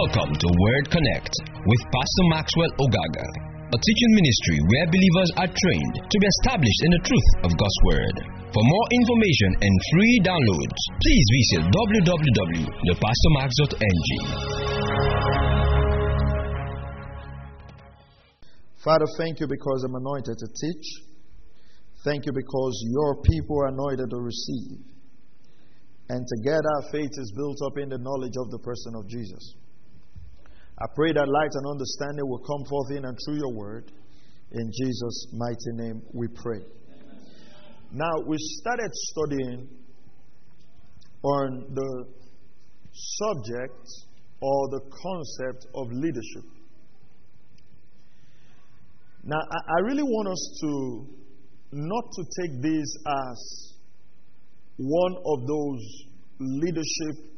Welcome to Word Connect with Pastor Maxwell Ogaga, a teaching ministry where believers are trained to be established in the truth of God's Word. For more information and free downloads, please visit www.thepastormax.ng. Father, thank you because I'm anointed to teach. Thank you because your people are anointed to receive. And together faith is built up in the knowledge of the person of Jesus. I pray that light and understanding will come forth in and through your word. In Jesus' mighty name we pray. Now, we started studying on the subject or the concept of leadership. Now, I really want us to not to take this as one of those leadership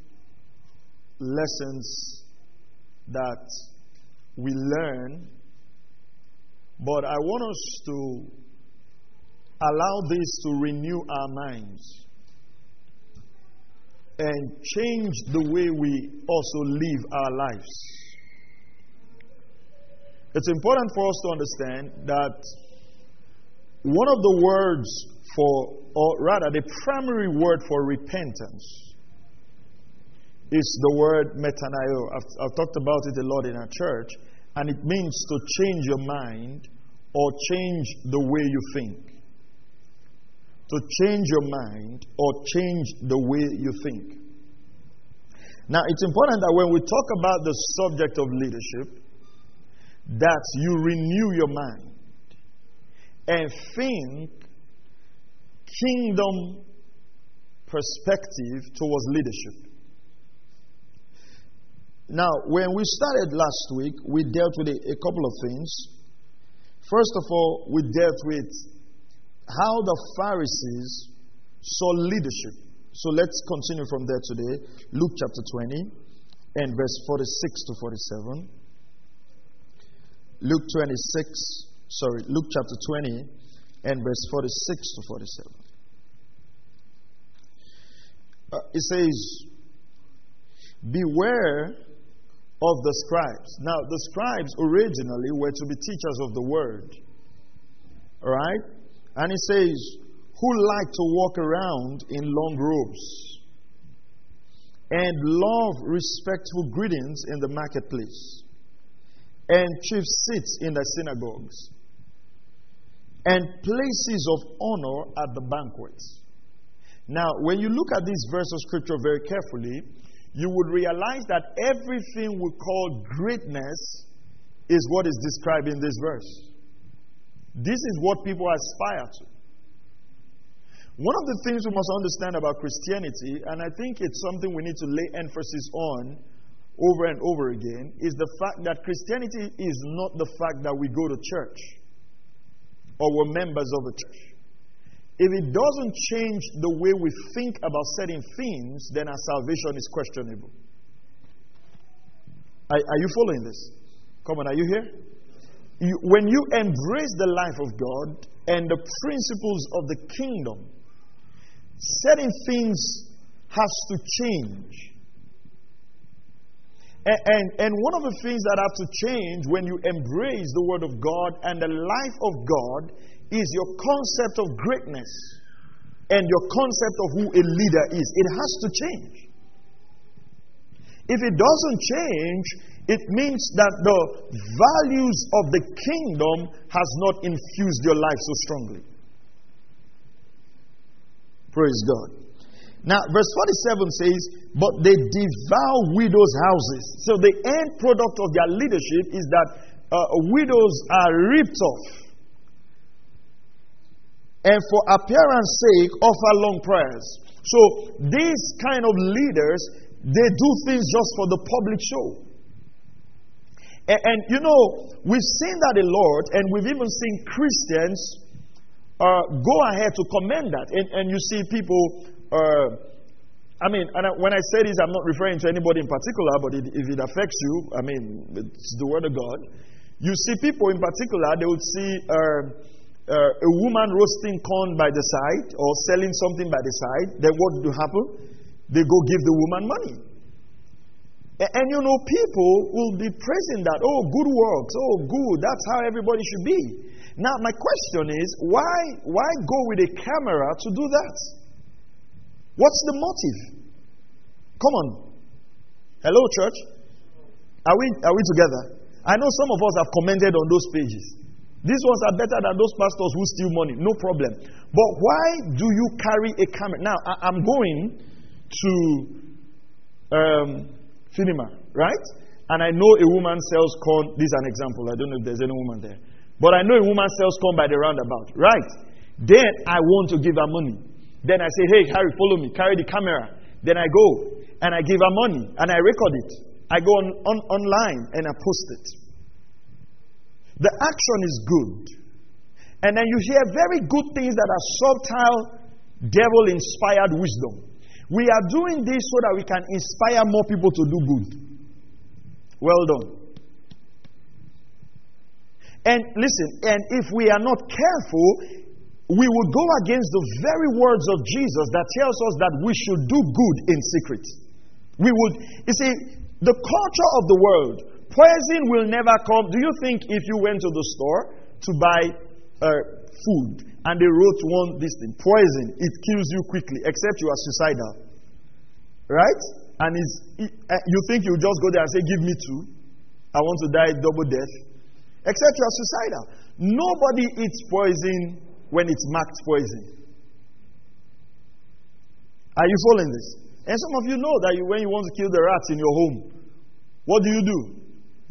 lessons that we learn, but I want us to allow this to renew our minds and change the way we also live our lives. It's important for us to understand that one of the words for, or rather, the primary word for repentance is the word metanoia. I've, I've talked about it a lot in our church, and it means to change your mind or change the way you think. To change your mind or change the way you think. Now, it's important that when we talk about the subject of leadership, that you renew your mind and think kingdom perspective towards leadership. Now, when we started last week, we dealt with a, a couple of things. First of all, we dealt with how the Pharisees saw leadership. So let's continue from there today. Luke chapter 20 and verse 46 to 47. Luke 26, sorry, Luke chapter 20 and verse 46 to 47. Uh, it says, Beware of the scribes. Now, the scribes originally were to be teachers of the word. All right? And he says, who like to walk around in long robes and love respectful greetings in the marketplace and chief seats in the synagogues and places of honor at the banquets. Now, when you look at this verse of scripture very carefully, you would realize that everything we call greatness is what is described in this verse. This is what people aspire to. One of the things we must understand about Christianity, and I think it's something we need to lay emphasis on over and over again, is the fact that Christianity is not the fact that we go to church or we're members of a church. If it doesn't change the way we think about certain things, then our salvation is questionable. Are, are you following this? Come on, are you here? You, when you embrace the life of God and the principles of the kingdom, certain things has to change. And, and, and, one of the things that have to change when you embrace the Word of God and the life of God is your concept of greatness and your concept of who a leader is. It has to change. If it doesn't change, it means that the values of the kingdom has not infused your life so strongly. Praise God. Now, verse 47 says, But they devour widows' houses. So, the end product of their leadership is that uh, widows are ripped off and for appearance sake offer long prayers. So these kind of leaders, they do things just for the public show. And, and you know, we've seen that a lot, and we've even seen Christians uh, go ahead to commend that. And, and you see people, uh, I mean, and when I say this, I'm not referring to anybody in particular, but it, if it affects you, I mean, it's the Word of God. You see people in particular, they would see. Uh, uh, a woman roasting corn by the side or selling something by the side, then what do happen? They go give the woman money. And you know, people will be praising that. Oh, good works. Oh, good. That's how everybody should be. Now, my question is why, why go with a camera to do that? What's the motive? Come on. Hello, church. Are we, are we together? I know some of us have commented on those pages. These ones are better than those pastors who steal money. No problem. But why do you carry a camera? Now, I, am going to um, Finima, right? And I know a woman sells corn. This is an example. I don't know if there's any woman there. But I know a woman sells corn by the roundabout, right? Then I want to give her money. Then I say, hey, Harry, follow me. Carry the camera. Then I go and I give her money and I record it. I go on, on, online and I post it. The action is good. And then you hear very good things that are subtle, devil inspired wisdom. We are doing this so that we can inspire more people to do good. Well done. And listen, and if we are not careful, we will go against the very words of Jesus that tells us that we should do good in secret. We would, you see, the culture of the world, poison will never come. Do you think if you went to the store to buy uh, food and they wrote one this thing, poison, it kills you quickly, except you are suicidal, right? And it's, it, uh, you think you just go there and say, "Give me two, I want to die double death," except you are suicidal. Nobody eats poison when it's marked poison. Are you following this? And some of you know that you, when you want to kill the rats in your home, what do you do?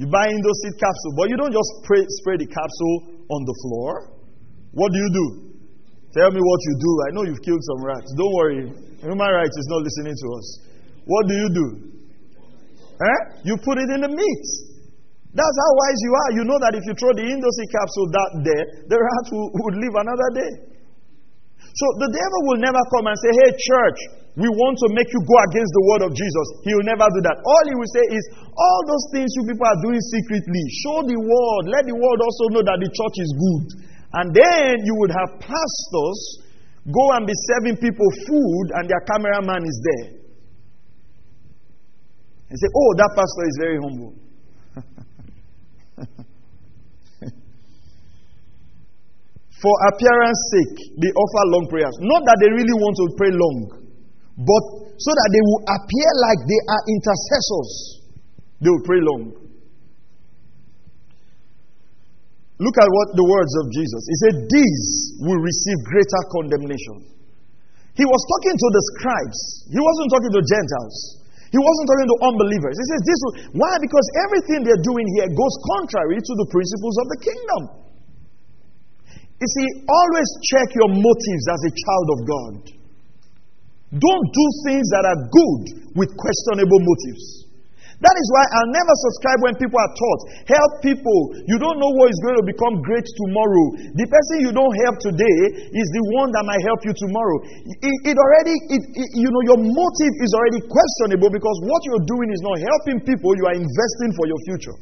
You buy Indoseed capsule, but you don't just spray, spray the capsule on the floor. What do you do? Tell me what you do. I know you've killed some rats. Don't worry. Human rights is not listening to us. What do you do? Eh? You put it in the meat. That's how wise you are. You know that if you throw the Indoseed capsule that day, the rat will, would live another day. So the devil will never come and say, Hey, church, we want to make you go against the word of Jesus. He will never do that. All he will say is, All those things you people are doing secretly, show the world. Let the world also know that the church is good. And then you would have pastors go and be serving people food, and their cameraman is there. And say, Oh, that pastor is very humble. For appearance sake, they offer long prayers. Not that they really want to pray long, but so that they will appear like they are intercessors. They will pray long. Look at what the words of Jesus. He said, These will receive greater condemnation. He was talking to the scribes, he wasn't talking to Gentiles. He wasn't talking to unbelievers. He says, this will, Why? Because everything they're doing here goes contrary to the principles of the kingdom. You see, always check your motives as a child of God. Don't do things that are good with questionable motives. That is why I'll never subscribe when people are taught. Help people. You don't know what is going to become great tomorrow. The person you don't help today is the one that might help you tomorrow. It, it already, it, it, you know, your motive is already questionable because what you're doing is not helping people, you are investing for your future.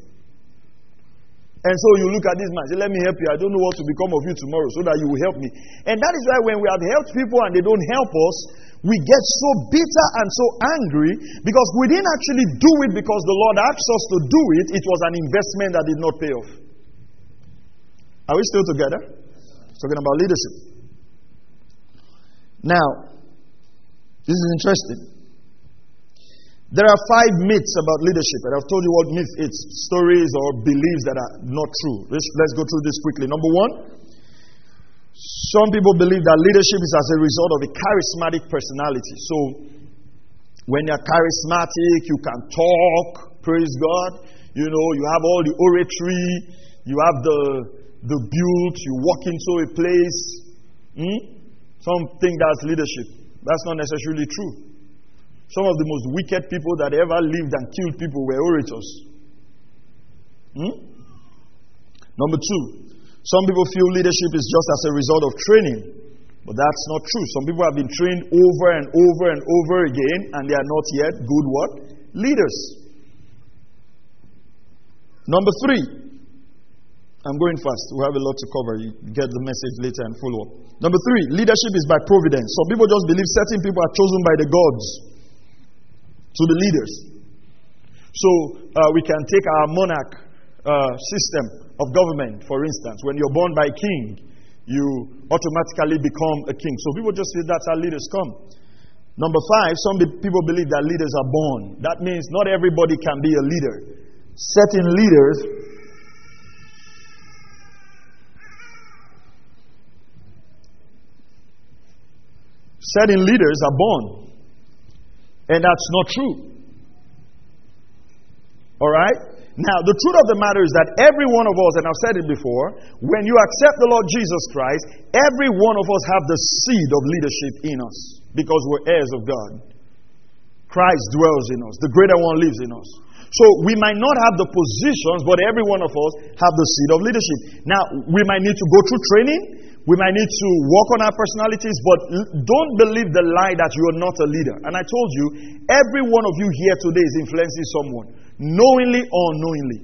And so you look at this man, say, Let me help you. I don't know what to become of you tomorrow so that you will help me. And that is why when we have helped people and they don't help us, we get so bitter and so angry because we didn't actually do it because the Lord asked us to do it. It was an investment that did not pay off. Are we still together? Talking about leadership. Now, this is interesting. There are five myths about leadership, and I've told you what myth is stories or beliefs that are not true. Let's, let's go through this quickly. Number one, some people believe that leadership is as a result of a charismatic personality. So, when you're charismatic, you can talk, praise God. You know, you have all the oratory, you have the, the build, you walk into a place. Hmm? Some think that's leadership. That's not necessarily true. Some of the most wicked people that ever lived and killed people were orators. Hmm? Number two, some people feel leadership is just as a result of training. But that's not true. Some people have been trained over and over and over again, and they are not yet good what? Leaders. Number three, I'm going fast. We have a lot to cover. You get the message later and follow up. Number three, leadership is by providence. Some people just believe certain people are chosen by the gods to the leaders. So uh, we can take our monarch uh, system of government, for instance. When you're born by king, you automatically become a king. So people just say that's how leaders come. Number five, some people believe that leaders are born. That means not everybody can be a leader. Certain leaders certain leaders are born. And that's not true. All right? Now, the truth of the matter is that every one of us, and I've said it before, when you accept the Lord Jesus Christ, every one of us have the seed of leadership in us because we're heirs of God. Christ dwells in us. The greater one lives in us. So we might not have the positions, but every one of us have the seed of leadership. Now, we might need to go through training. We might need to work on our personalities, but don't believe the lie that you are not a leader. And I told you, every one of you here today is influencing someone knowingly or unknowingly.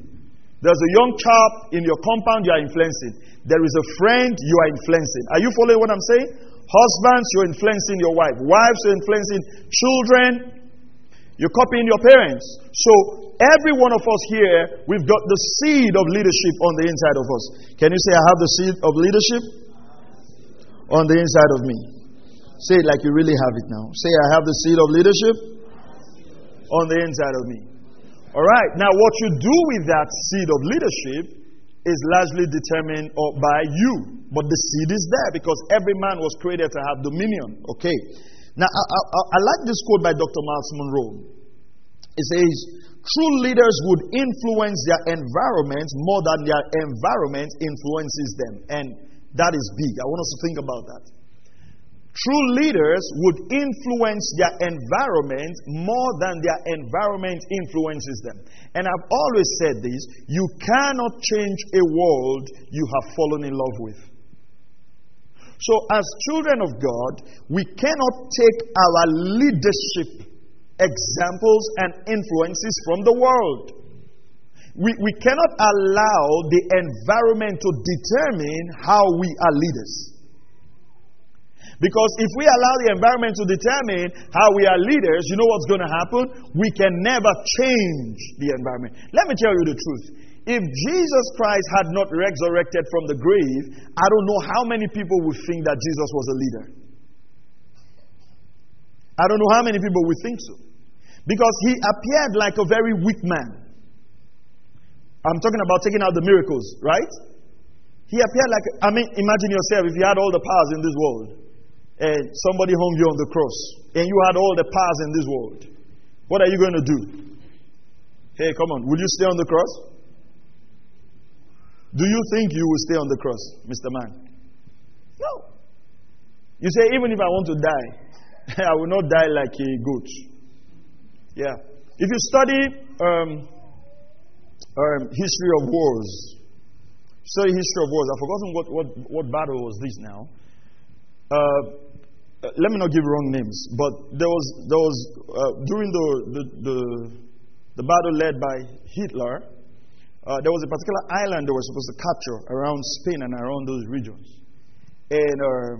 There's a young child in your compound you are influencing. There is a friend you are influencing. Are you following what I'm saying? Husbands, you're influencing your wife. Wives, you're influencing children. You're copying your parents. So, every one of us here, we've got the seed of leadership on the inside of us. Can you say, I have the seed of leadership on the inside of me? Say it like you really have it now. Say, I have the seed of leadership on the inside of me. All right. Now, what you do with that seed of leadership is largely determined uh, by you. But the seed is there because every man was created to have dominion. Okay. Now, I, I, I like this quote by Dr. Myles Munroe. It says, True leaders would influence their environment more than their environment influences them. And that is big. I want us to think about that. True leaders would influence their environment more than their environment influences them. And I've always said this you cannot change a world you have fallen in love with. So, as children of God, we cannot take our leadership examples and influences from the world. We, we cannot allow the environment to determine how we are leaders. Because if we allow the environment to determine how we are leaders, you know what's going to happen? We can never change the environment. Let me tell you the truth. If Jesus Christ had not resurrected from the grave, I don't know how many people would think that Jesus was a leader. I don't know how many people would think so. Because he appeared like a very weak man. I'm talking about taking out the miracles, right? He appeared like, I mean, imagine yourself if you had all the powers in this world and somebody hung you on the cross, and you had all the powers in this world, what are you going to do? Hey, come on, will you stay on the cross? Do you think you will stay on the cross, Mr. Man? No. You say, even if I want to die, I will not die like a goat. Yeah. If you study um, um, history of wars, study history of wars. I've forgotten what, what, what battle was this now. Uh, let me not give wrong names, but there was, there was uh, during the, the, the, the, battle led by Hitler, uh, there was a particular island they were supposed to capture around Spain and around those regions. And uh,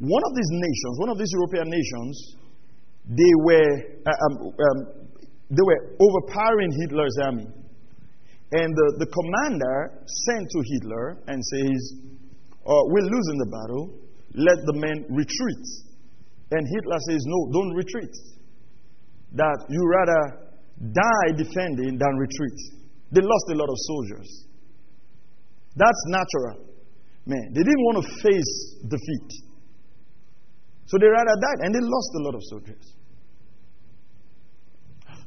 one of these nations, one of these European nations, they were, uh, um, um, they were overpowering Hitler's army. And the, the commander sent to Hitler and says, uh, We're losing the battle let the men retreat. And Hitler says, No, don't retreat. That you rather die defending than retreat. They lost a lot of soldiers. That's natural. Man, they didn't want to face defeat. So they rather died and they lost a lot of soldiers.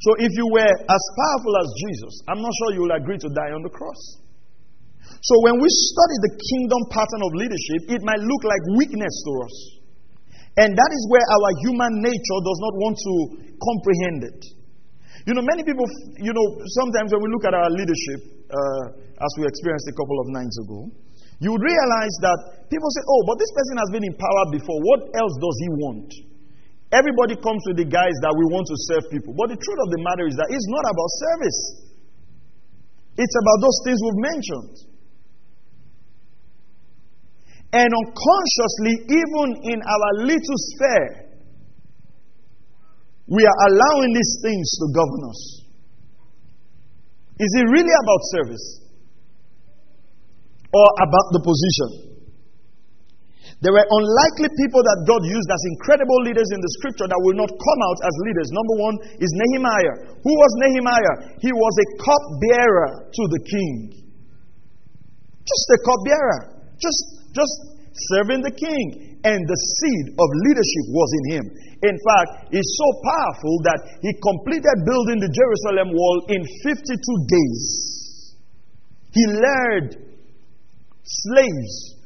So if you were as powerful as Jesus, I'm not sure you will agree to die on the cross. So when we study the kingdom pattern of leadership, it might look like weakness to us. And that is where our human nature does not want to comprehend it. You know, many people, you know, sometimes when we look at our leadership, uh, as we experienced a couple of nights ago, you would realize that people say, oh, but this person has been in power before. What else does he want? Everybody comes with the guise that we want to serve people. But the truth of the matter is that it's not about service, it's about those things we've mentioned. And unconsciously, even in our little sphere, we are allowing these things to govern us. Is it really about service? Or about the position? There were unlikely people that God used as incredible leaders in the scripture that will not come out as leaders. Number one is Nehemiah. Who was Nehemiah? He was a cupbearer to the king. Just a cupbearer. Just, just serving the king. And the seed of leadership was in him. In fact, he's so powerful that he completed building the Jerusalem wall in 52 days. He led slaves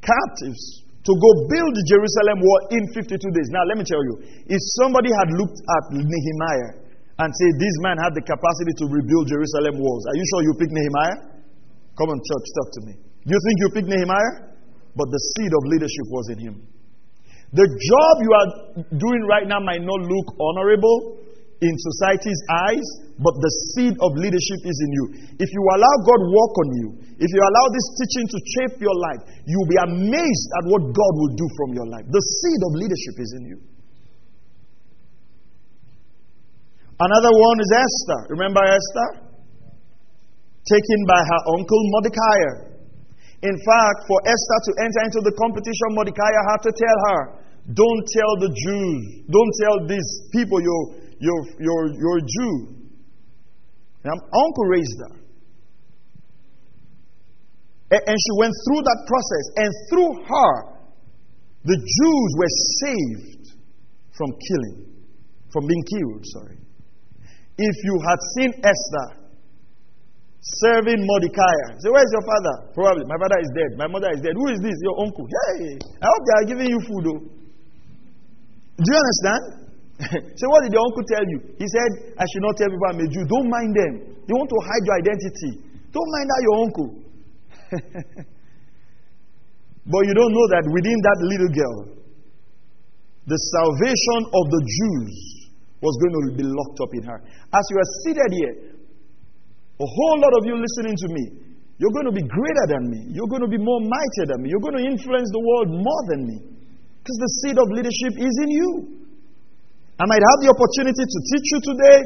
captives to go build the Jerusalem wall in 52 days. Now, let me tell you, if somebody had looked at Nehemiah and said, This man had the capacity to rebuild Jerusalem walls, are you sure you pick Nehemiah? Come on, church, talk to me. You think you pick Nehemiah? But the seed of leadership was in him. The job you are doing right now might not look honorable, in society's eyes, but the seed of leadership is in you. If you allow God work on you, if you allow this teaching to shape your life, you'll be amazed at what God will do from your life. The seed of leadership is in you. Another one is Esther. Remember Esther? Taken by her uncle Mordecai. In fact, for Esther to enter into the competition, Mordecai had to tell her, Don't tell the Jews, don't tell these people you're you're, you're, you're Jew. And uncle raised her. And she went through that process. And through her, the Jews were saved from killing, from being killed, sorry. If you had seen Esther serving Mordecai, say, Where's your father? Probably, my father is dead. My mother is dead. Who is this? Your uncle. Hey, I hope they are giving you food, though. Do you understand? so what did your uncle tell you? He said, I should not tell people I'm a Jew. Don't mind them. They want to hide your identity. Don't mind that your uncle. but you don't know that within that little girl, the salvation of the Jews was going to be locked up in her. As you are seated here, a whole lot of you listening to me, you're going to be greater than me. You're going to be more mighty than me. You're going to influence the world more than me. Because the seed of leadership is in you. I might have the opportunity to teach you today,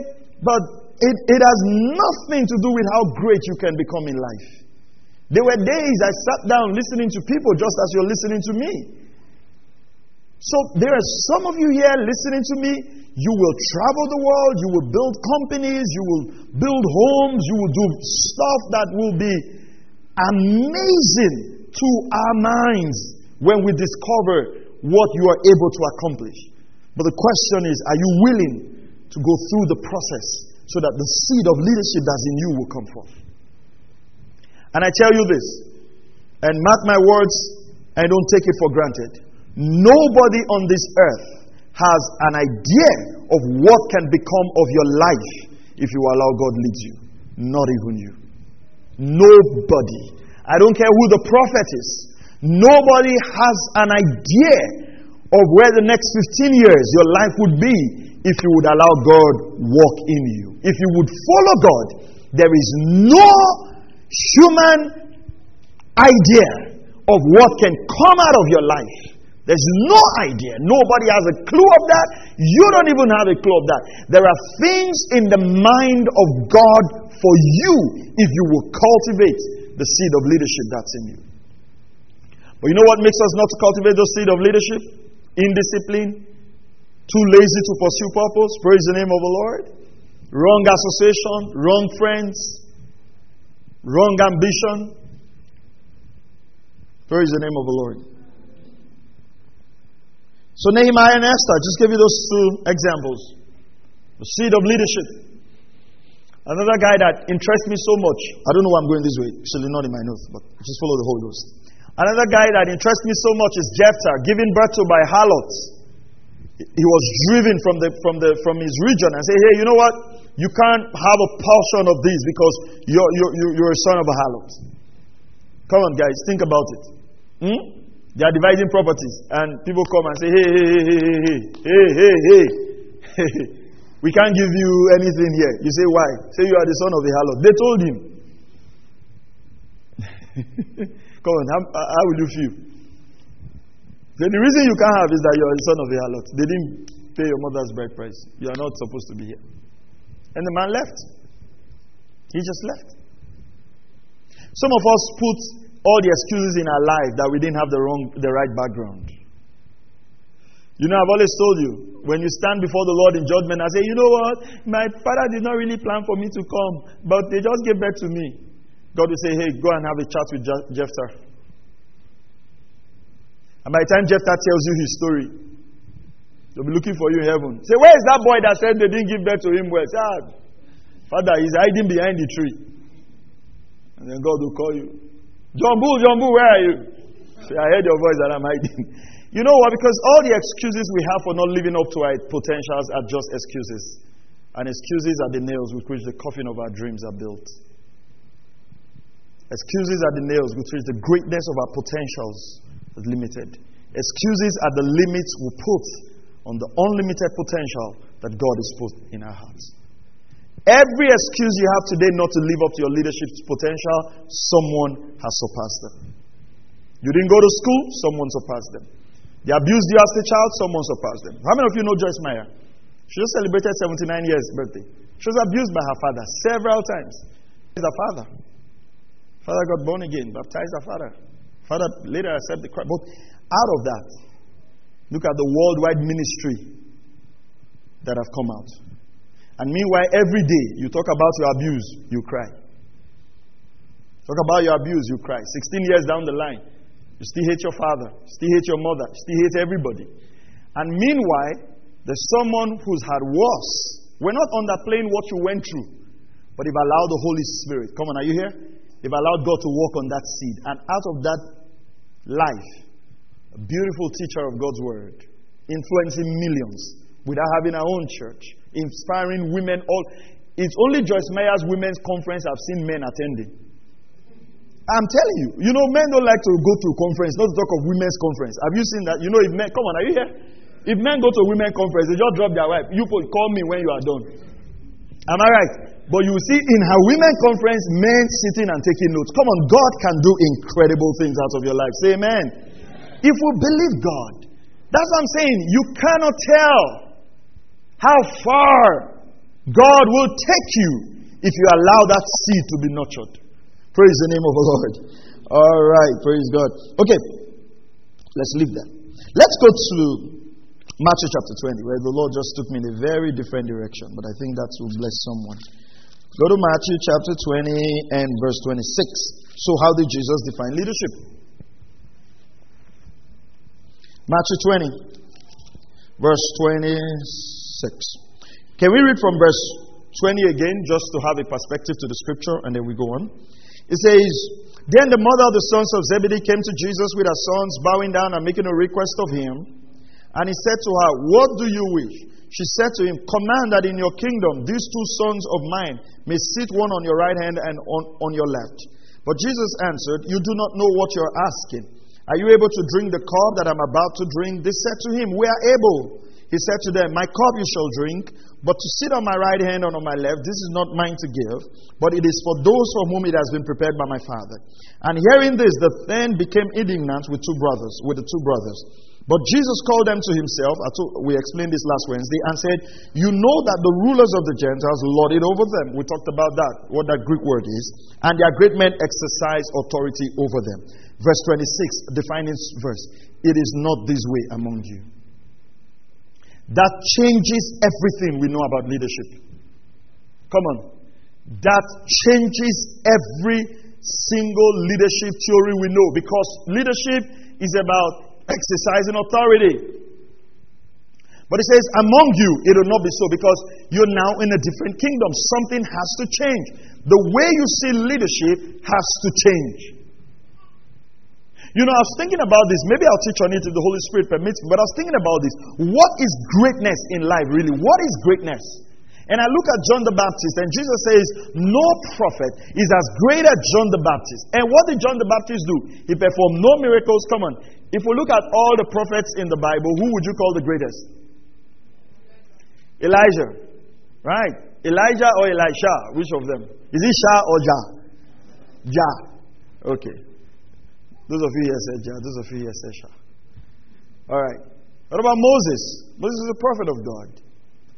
but it, it has nothing to do with how great you can become in life. There were days I sat down listening to people just as you're listening to me. So there are some of you here listening to me. You will travel the world, you will build companies, you will build homes, you will do stuff that will be amazing to our minds when we discover what you are able to accomplish. But the question is are you willing to go through the process so that the seed of leadership that's in you will come forth? And I tell you this, and mark my words, I don't take it for granted. Nobody on this earth has an idea of what can become of your life if you allow God lead you. Not even you. Nobody. I don't care who the prophet is. Nobody has an idea of where the next 15 years your life would be if you would allow God walk in you. If you would follow God, there is no human idea of what can come out of your life. There's no idea. Nobody has a clue of that. You don't even have a clue of that. There are things in the mind of God for you if you will cultivate the seed of leadership that's in you. But you know what makes us not cultivate the seed of leadership? indiscipline, too lazy to pursue purpose. Praise the name of the Lord. Wrong association, wrong friends, wrong ambition. Praise the name of the Lord. So, Nehemiah and Esther, just give you those two examples. The seed of leadership. Another guy that interests me so much. I don't know why I'm going this way. Actually, not in my notes, but just follow the Holy Ghost. Another guy that interests me so much is Jephthah, given birth to by harlots. He was driven from, the, from, the, from his region and say, hey, you know what? You can't have a portion of this because you're, you're, you're a son of a harlot. Come on, guys, think about it. Hmm? They are dividing properties, and people come and say, hey, hey, hey, hey, hey, hey, hey, hey, we can't give you anything here. You say, why? Say you are the son of a harlot. They told him. Come on, how, how will you feel? Then the reason you can't have is that you are the son of a harlot. They didn't pay your mother's bride price. You are not supposed to be here. And the man left. He just left. Some of us put all the excuses in our life that we didn't have the wrong the right background. You know, I've always told you, when you stand before the Lord in judgment, I say, you know what? My father did not really plan for me to come, but they just gave birth to me. God will say, hey, go and have a chat with Je- Jephthah. And by the time Jephthah tells you his story, they'll be looking for you in heaven. Say, where is that boy that said they didn't give birth to him? Well, say, ah, Father, he's hiding behind the tree. And then God will call you. John Bull, John Bull, where are you? Say, I heard your voice and I'm hiding. you know what? Because all the excuses we have for not living up to our potentials are just excuses. And excuses are the nails with which the coffin of our dreams are built. Excuses are the nails with which the greatness of our potentials is limited. Excuses are the limits we put on the unlimited potential that God has put in our hearts. Every excuse you have today not to live up to your leadership potential, someone has surpassed them. You didn't go to school, someone surpassed them. They abused you as a child, someone surpassed them. How many of you know Joyce Meyer? She just celebrated 79 years birthday. She was abused by her father several times. He's her father. Father got born again, baptized her father. Father later accepted Christ. But out of that, look at the worldwide ministry that have come out. And meanwhile, every day you talk about your abuse, you cry. Talk about your abuse, you cry. 16 years down the line, you still hate your father, still hate your mother, still hate everybody. And meanwhile, there's someone who's had worse. We're not underplaying what you went through, but if allow the Holy Spirit, come on, are you here? If allowed God to work on that seed, and out of that life, a beautiful teacher of God's word, influencing millions without having our own church, inspiring women. All it's only Joyce Meyer's women's conference I've seen men attending. I'm telling you, you know, men don't like to go to conference, not to talk of women's conference. Have you seen that? You know, if men, come on, are you here? If men go to women's conference, they just drop their wife. You call me when you are done. Am I right? But you see in her women's conference, men sitting and taking notes. Come on, God can do incredible things out of your life. Say amen. amen. If we believe God, that's what I'm saying. You cannot tell how far God will take you if you allow that seed to be nurtured. Praise the name of the Lord. All right, praise God. Okay, let's leave that. Let's go to Matthew chapter 20, where the Lord just took me in a very different direction, but I think that will bless someone. Go to Matthew chapter 20 and verse 26. So, how did Jesus define leadership? Matthew 20, verse 26. Can we read from verse 20 again, just to have a perspective to the scripture, and then we go on? It says, Then the mother of the sons of Zebedee came to Jesus with her sons, bowing down and making a request of him. And he said to her, What do you wish? She said to him, Command that in your kingdom these two sons of mine may sit one on your right hand and on, on your left. But Jesus answered, You do not know what you're asking. Are you able to drink the cup that I'm about to drink? They said to him, We are able. He said to them, My cup you shall drink, but to sit on my right hand and on my left, this is not mine to give, but it is for those for whom it has been prepared by my Father. And hearing this, the then became indignant with two brothers, with the two brothers. But Jesus called them to himself. We explained this last Wednesday and said, You know that the rulers of the Gentiles lord it over them. We talked about that, what that Greek word is. And their great men exercise authority over them. Verse 26, defining verse. It is not this way among you. That changes everything we know about leadership. Come on. That changes every single leadership theory we know because leadership is about exercising authority. But it says, among you, it will not be so because you're now in a different kingdom. Something has to change. The way you see leadership has to change. You know, I was thinking about this. Maybe I'll teach on it if the Holy Spirit permits me. But I was thinking about this. What is greatness in life, really? What is greatness? And I look at John the Baptist, and Jesus says, No prophet is as great as John the Baptist. And what did John the Baptist do? He performed no miracles. Come on. If we look at all the prophets in the Bible, who would you call the greatest? Elijah. Right? Elijah or Elisha? Which of them? Is it Shah or Jah? Jah. Okay. Those of you here said Jah. Those of you here said Shah. All right. What about Moses? Moses is a prophet of God.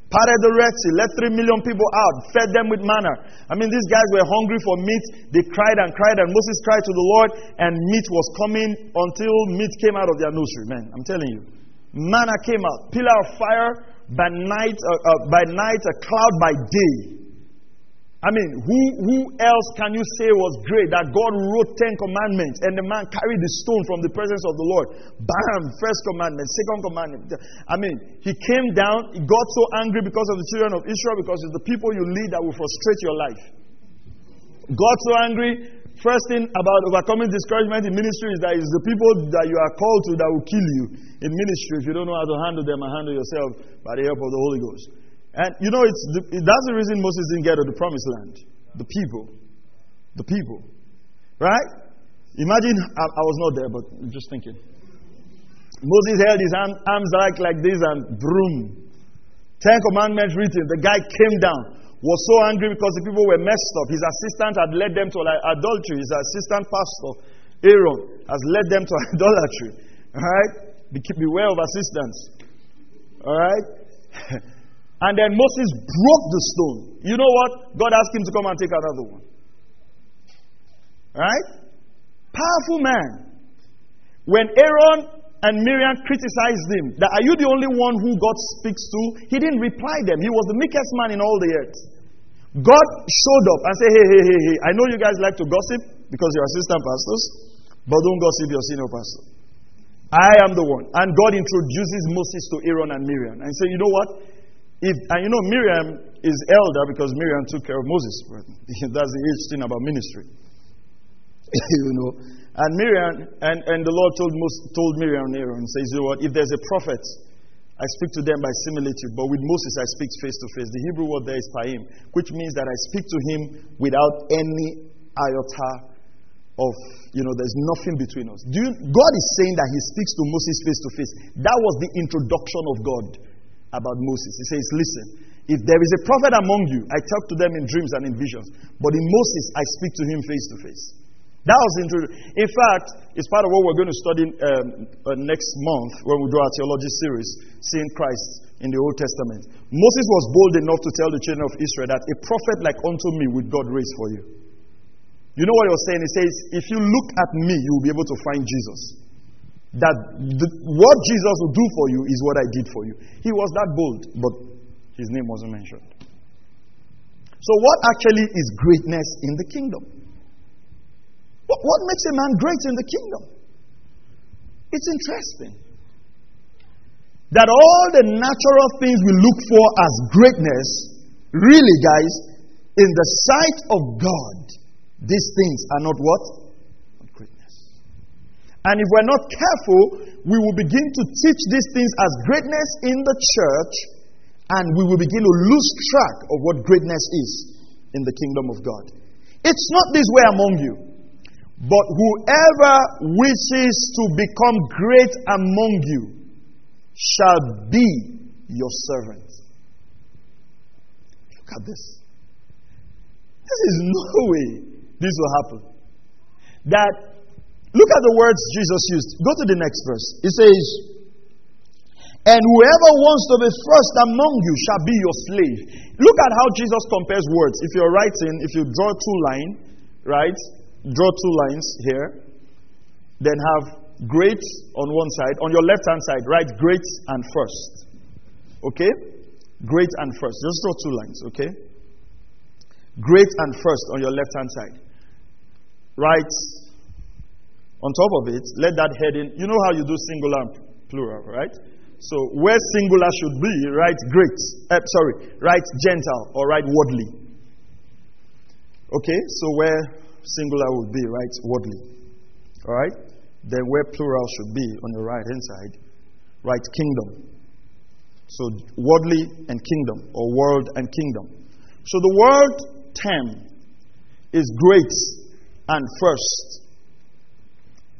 parted the Red Sea, let three million people out, fed them with manna. I mean, these guys were hungry for meat. They cried and cried, and Moses cried to the Lord, and meat was coming until meat came out of their nursery. Man, I'm telling you. Manna came out, pillar of fire by night, uh, uh, by night, a cloud by day. I mean, who, who else can you say was great that God wrote Ten Commandments and the man carried the stone from the presence of the Lord? Bam! First commandment, second commandment. I mean, he came down, he got so angry because of the children of Israel because it's the people you lead that will frustrate your life. Got so angry. First thing about overcoming discouragement in ministry is that it's the people that you are called to that will kill you in ministry if you don't know how to handle them and handle yourself by the help of the Holy Ghost. And you know, it's the, that's the reason Moses didn't get to the promised land. The people. The people. Right? Imagine, I, I was not there, but I'm just thinking. Moses held his arm, arms like, like this and broom. Ten commandments written. The guy came down, was so angry because the people were messed up. His assistant had led them to like adultery. His assistant pastor, Aaron, has led them to idolatry. All right? Be, beware of assistants. All right? And then Moses broke the stone. You know what? God asked him to come and take another one. Right? Powerful man. When Aaron and Miriam criticized him, that are you the only one who God speaks to? He didn't reply them. He was the meekest man in all the earth. God showed up and said, Hey, hey, hey, hey, I know you guys like to gossip because you're assistant pastors, but don't gossip your senior pastor. I am the one. And God introduces Moses to Aaron and Miriam and say, You know what? If, and you know, Miriam is elder because Miriam took care of Moses. That's the age thing about ministry. you know. And Miriam, and, and the Lord told, told Miriam and Aaron, says, you know what, if there's a prophet, I speak to them by similitude, but with Moses I speak face to face. The Hebrew word there is paim, which means that I speak to him without any iota of, you know, there's nothing between us. You, God is saying that he speaks to Moses face to face. That was the introduction of God about Moses. He says, Listen, if there is a prophet among you, I talk to them in dreams and in visions. But in Moses, I speak to him face to face. That was the In fact, it's part of what we're going to study um, uh, next month when we do our theology series, Seeing Christ in the Old Testament. Moses was bold enough to tell the children of Israel that a prophet like unto me would God raise for you. You know what he was saying? He says, If you look at me, you will be able to find Jesus that the, what Jesus will do for you is what I did for you. He was that bold, but his name wasn't mentioned. So, what actually is greatness in the kingdom? What, what makes a man great in the kingdom? It's interesting that all the natural things we look for as greatness, really, guys, in the sight of God, these things are not what? And if we're not careful, we will begin to teach these things as greatness in the church, and we will begin to lose track of what greatness is in the kingdom of God. It's not this way among you, but whoever wishes to become great among you shall be your servant. Look at this. This is no way this will happen. That Look at the words Jesus used. Go to the next verse. It says, And whoever wants to be first among you shall be your slave. Look at how Jesus compares words. If you're writing, if you draw two lines, right? Draw two lines here. Then have great on one side. On your left hand side, write great and first. Okay? Great and first. Just draw two lines, okay? Great and first on your left hand side. Write on top of it, let that heading, you know how you do singular and plural, right? So where singular should be, write great. Uh, sorry, write gentle or write worldly. Okay, so where singular would be, write worldly. All right? Then where plural should be on the right hand side, write kingdom. So worldly and kingdom, or world and kingdom. So the word term is great and first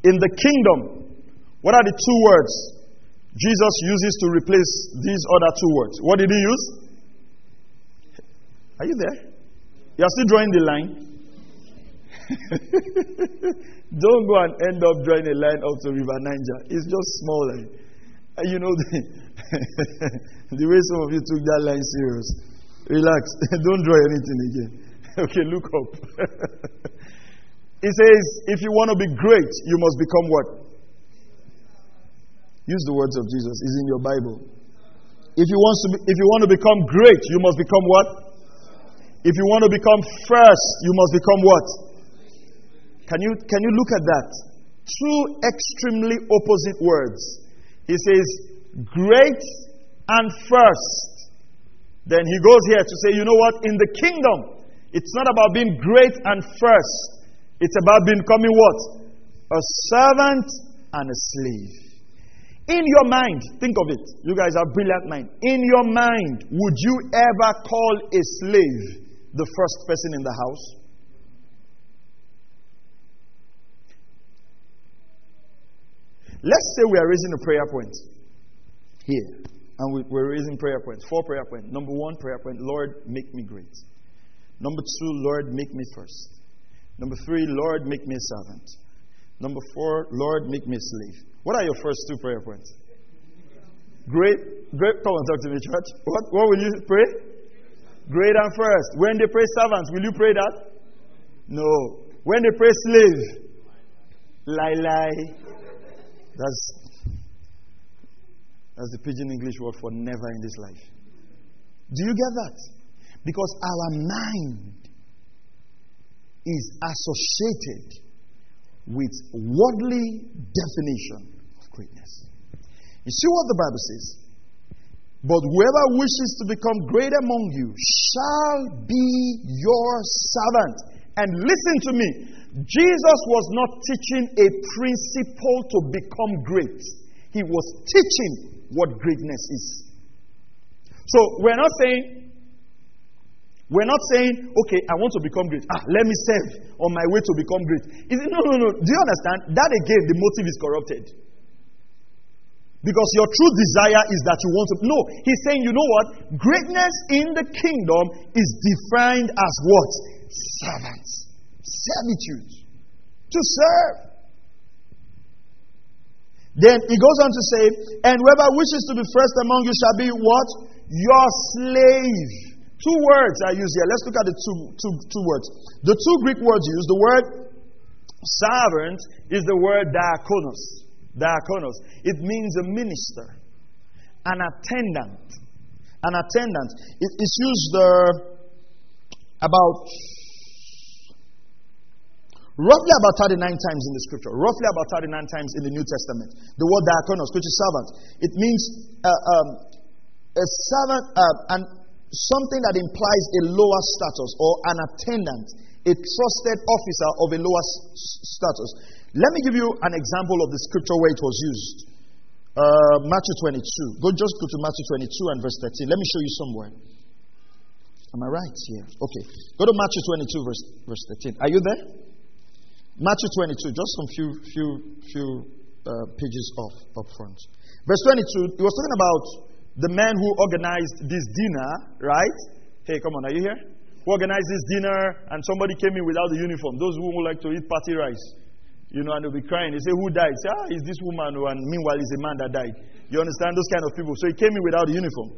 in the kingdom, what are the two words Jesus uses to replace these other two words? What did he use? Are you there? You are still drawing the line? Don't go and end up drawing a line up to River Niger. It's just small. You know, the, the way some of you took that line serious. Relax. Don't draw anything again. okay, look up. It says, if you want to be great, you must become what? Use the words of Jesus. It's in your Bible. If you, want to be, if you want to become great, you must become what? If you want to become first, you must become what? Can you, can you look at that? Two extremely opposite words. He says, great and first. Then he goes here to say, you know what? In the kingdom, it's not about being great and first. It's about becoming what? A servant and a slave. In your mind, think of it. You guys have brilliant mind. In your mind, would you ever call a slave the first person in the house? Let's say we are raising a prayer point here. And we, are raising prayer points. Four prayer points. Number one prayer point Lord, make me great. Number two, Lord, make me first. Number three, Lord, make me a servant. Number four, Lord, make me a slave. What are your first two prayer points? Great, great. Come and talk to me, church. What, what will you pray? Great and first. When they pray servants, will you pray that? No. When they pray slave, lie, lie. That's that's the pidgin English word for never in this life. Do you get that? Because our mind is associated with worldly definition of greatness. You see what the Bible says? But whoever wishes to become great among you shall be your servant. And listen to me. Jesus was not teaching a principle to become great. He was teaching what greatness is. So we're not saying we're not saying, okay, I want to become great. Ah, let me serve on my way to become great. Is it, no, no, no. Do you understand? That again, the motive is corrupted. Because your true desire is that you want to. No, he's saying, you know what? Greatness in the kingdom is defined as what? Servants. Servitude. To serve. Then he goes on to say, and whoever wishes to be first among you shall be what? Your slave. Two words are used here. Let's look at the two, two, two words. The two Greek words used, the word servant is the word diakonos. Diakonos. It means a minister, an attendant. An attendant. It, it's used uh, about roughly about 39 times in the scripture, roughly about 39 times in the New Testament. The word diakonos, which is servant, it means uh, um, a servant, uh, an something that implies a lower status or an attendant, a trusted officer of a lower status. Let me give you an example of the scripture where it was used. Uh, Matthew 22. Go just go to Matthew 22 and verse 13. Let me show you somewhere. Am I right here? Okay. Go to Matthew 22 verse verse 13. Are you there? Matthew 22, just some few few few uh, pages off up front. Verse 22. He was talking about the man who organized this dinner, right? Hey, come on, are you here? Who organized this dinner and somebody came in without the uniform. Those who would like to eat party rice. You know, and they'll be crying. They say, Who died? Say, Ah, it's this woman. And meanwhile, it's a man that died. You understand those kind of people? So he came in without the uniform.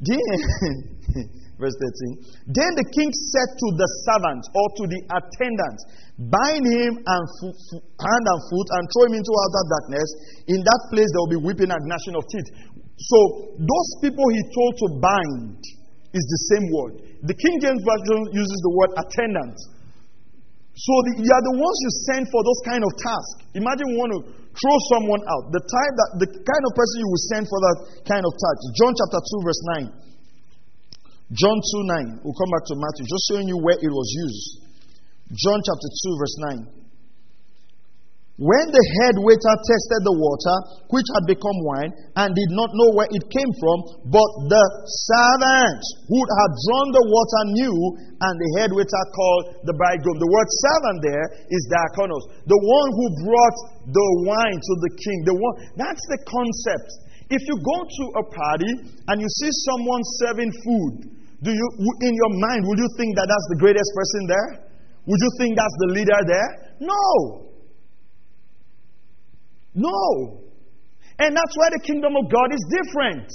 Then, verse 13. Then the king said to the servant or to the attendant, Bind him and hand and foot and throw him into outer darkness. In that place there will be weeping and gnashing of teeth. So, those people he told to bind is the same word. The King James Version uses the word attendant. So, the, you are the ones you send for those kind of tasks. Imagine you want to throw someone out. The type that the kind of person you will send for that kind of task. John chapter 2, verse 9. John 2 9. We'll come back to Matthew, just showing you where it was used. John chapter 2, verse 9. When the head waiter tested the water, which had become wine, and did not know where it came from, but the servant who had drawn the water knew, and the head waiter called the bridegroom. The word servant there is diakonos, the one who brought the wine to the king. The one that's the concept. If you go to a party and you see someone serving food, do you in your mind would you think that that's the greatest person there? Would you think that's the leader there? No. No. And that's why the kingdom of God is different.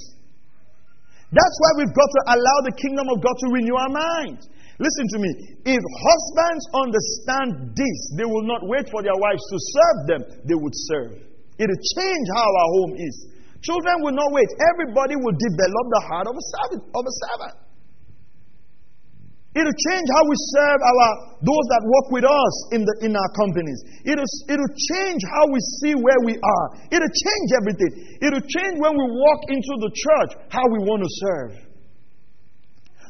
That's why we've got to allow the kingdom of God to renew our minds. Listen to me. If husbands understand this, they will not wait for their wives to serve them, they would serve. It'll change how our home is. Children will not wait. Everybody will develop the heart of a servant. Of a servant. It'll change how we serve our those that work with us in the in our companies. It'll, it'll change how we see where we are. It'll change everything. It'll change when we walk into the church how we want to serve.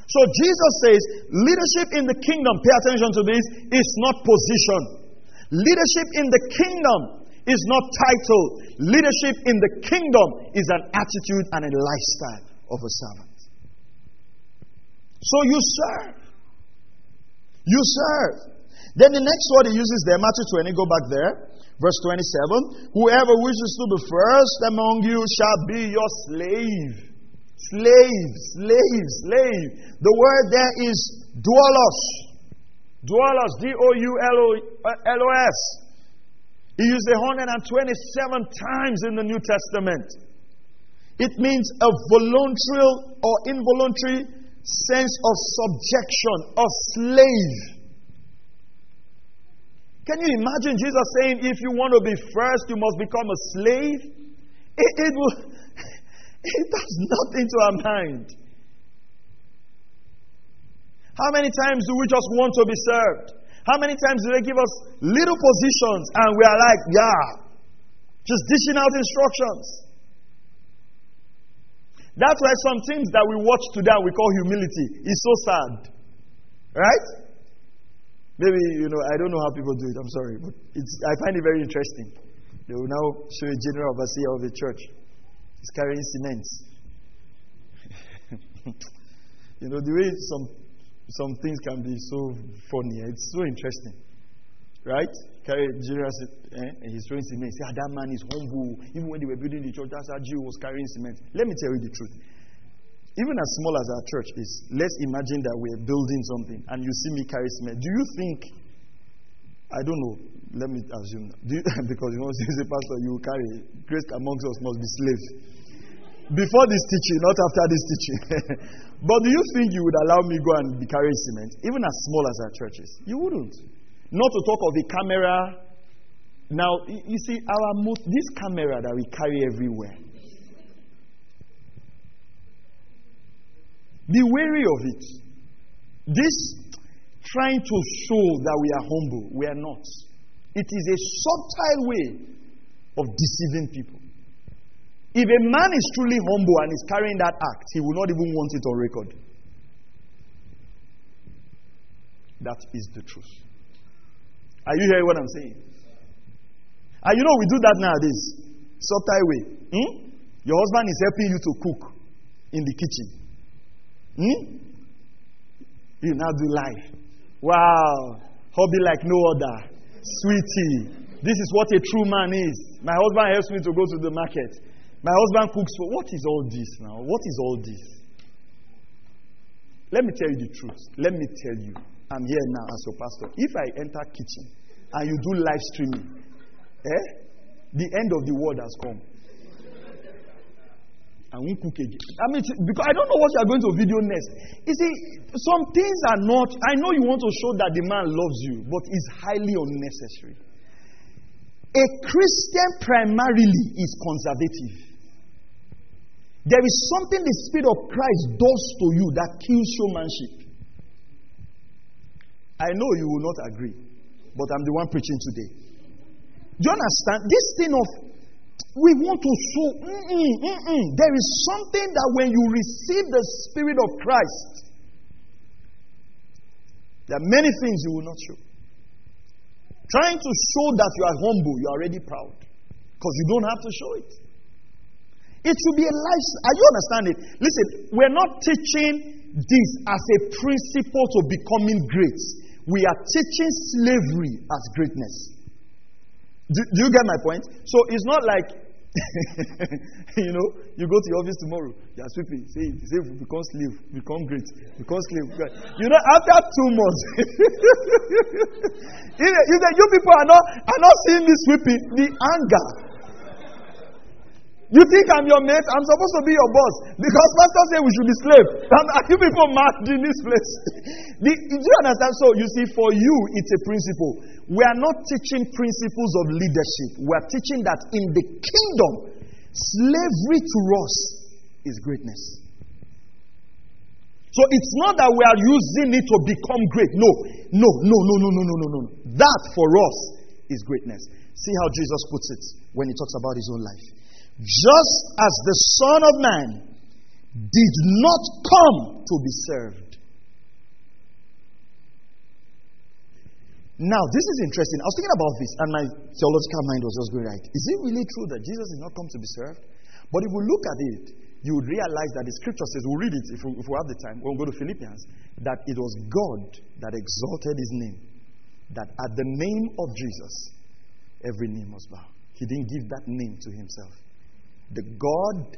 So Jesus says, leadership in the kingdom, pay attention to this, is not position. Leadership in the kingdom is not title. Leadership in the kingdom is an attitude and a lifestyle of a servant. So you serve. You serve. Then the next word he uses there, Matthew 20, go back there. Verse 27 Whoever wishes to be first among you shall be your slave. Slave, slave, slave. The word there is doulos. Doulos, D O U L O S. He used it 127 times in the New Testament. It means a voluntary or involuntary sense of subjection, of slave. Can you imagine Jesus saying, if you want to be first, you must become a slave? It, it, will, it does nothing to our mind. How many times do we just want to be served? How many times do they give us little positions and we are like, yeah, just dishing out instructions? That's why some things that we watch today we call humility is so sad. Right? Maybe, you know, I don't know how people do it, I'm sorry, but it's, I find it very interesting. They will now show a general overseer of the church. He's carrying cement. you know, the way some, some things can be so funny, it's so interesting. Right? Carry general, eh? he's throwing cement. Say, ah, that man is humble. Even when they were building the church, that's how Jew was carrying cement. Let me tell you the truth. Even as small as our church is, let's imagine that we're building something and you see me carry cement. Do you think, I don't know, let me assume, you, because you know, as a pastor, you carry, grace amongst us must be slaves. Before this teaching, not after this teaching. but do you think you would allow me go and be carrying cement, even as small as our church is? You wouldn't. Not to talk of the camera. Now, you see, our this camera that we carry everywhere. Be wary of it. This trying to show that we are humble, we are not. It is a subtle way of deceiving people. If a man is truly humble and is carrying that act, he will not even want it on record. That is the truth. Are you hearing what I'm saying? And you know, we do that nowadays. Subtle way. Hmm? Your husband is helping you to cook in the kitchen. Hmm? You now do life. Wow. Hobby like no other. Sweetie. This is what a true man is. My husband helps me to go to the market. My husband cooks for. What is all this now? What is all this? Let me tell you the truth. Let me tell you. I'm here now as your pastor. If I enter kitchen and you do live streaming, eh, the end of the world has come. I won't cook again. I mean, because I don't know what you are going to video next. You see, some things are not. I know you want to show that the man loves you, but it's highly unnecessary. A Christian primarily is conservative. There is something the Spirit of Christ does to you that kills showmanship. I know you will not agree, but I'm the one preaching today. Do you understand? This thing of we want to show, mm-mm, mm-mm. there is something that when you receive the Spirit of Christ, there are many things you will not show. Trying to show that you are humble, you are already proud because you don't have to show it. It should be a life. Are you understanding? Listen, we're not teaching this as a principle to becoming great we are teaching slavery as greatness. Do, do, you get my point? So it's not like, you know, you go to your office tomorrow, you are sweeping, say, say become slave, become great, become slave. You know, after two months, you, you, you people are not, are not seeing me sweeping, the anger. You think I'm your mate? I'm supposed to be your boss because pastor say we should be slaves. Are you people mad in this place? do you understand? So you see, for you, it's a principle. We are not teaching principles of leadership. We are teaching that in the kingdom, slavery to us is greatness. So it's not that we are using it to become great. No, no, no, no, no, no, no, no, no. That for us is greatness. See how Jesus puts it when he talks about his own life. Just as the Son of Man did not come to be served. Now, this is interesting. I was thinking about this, and my theological mind was just going right. Is it really true that Jesus did not come to be served? But if we look at it, you would realize that the scripture says, we'll read it if we, if we have the time, we'll go to Philippians, that it was God that exalted his name. That at the name of Jesus, every knee must bow. He didn't give that name to himself. The God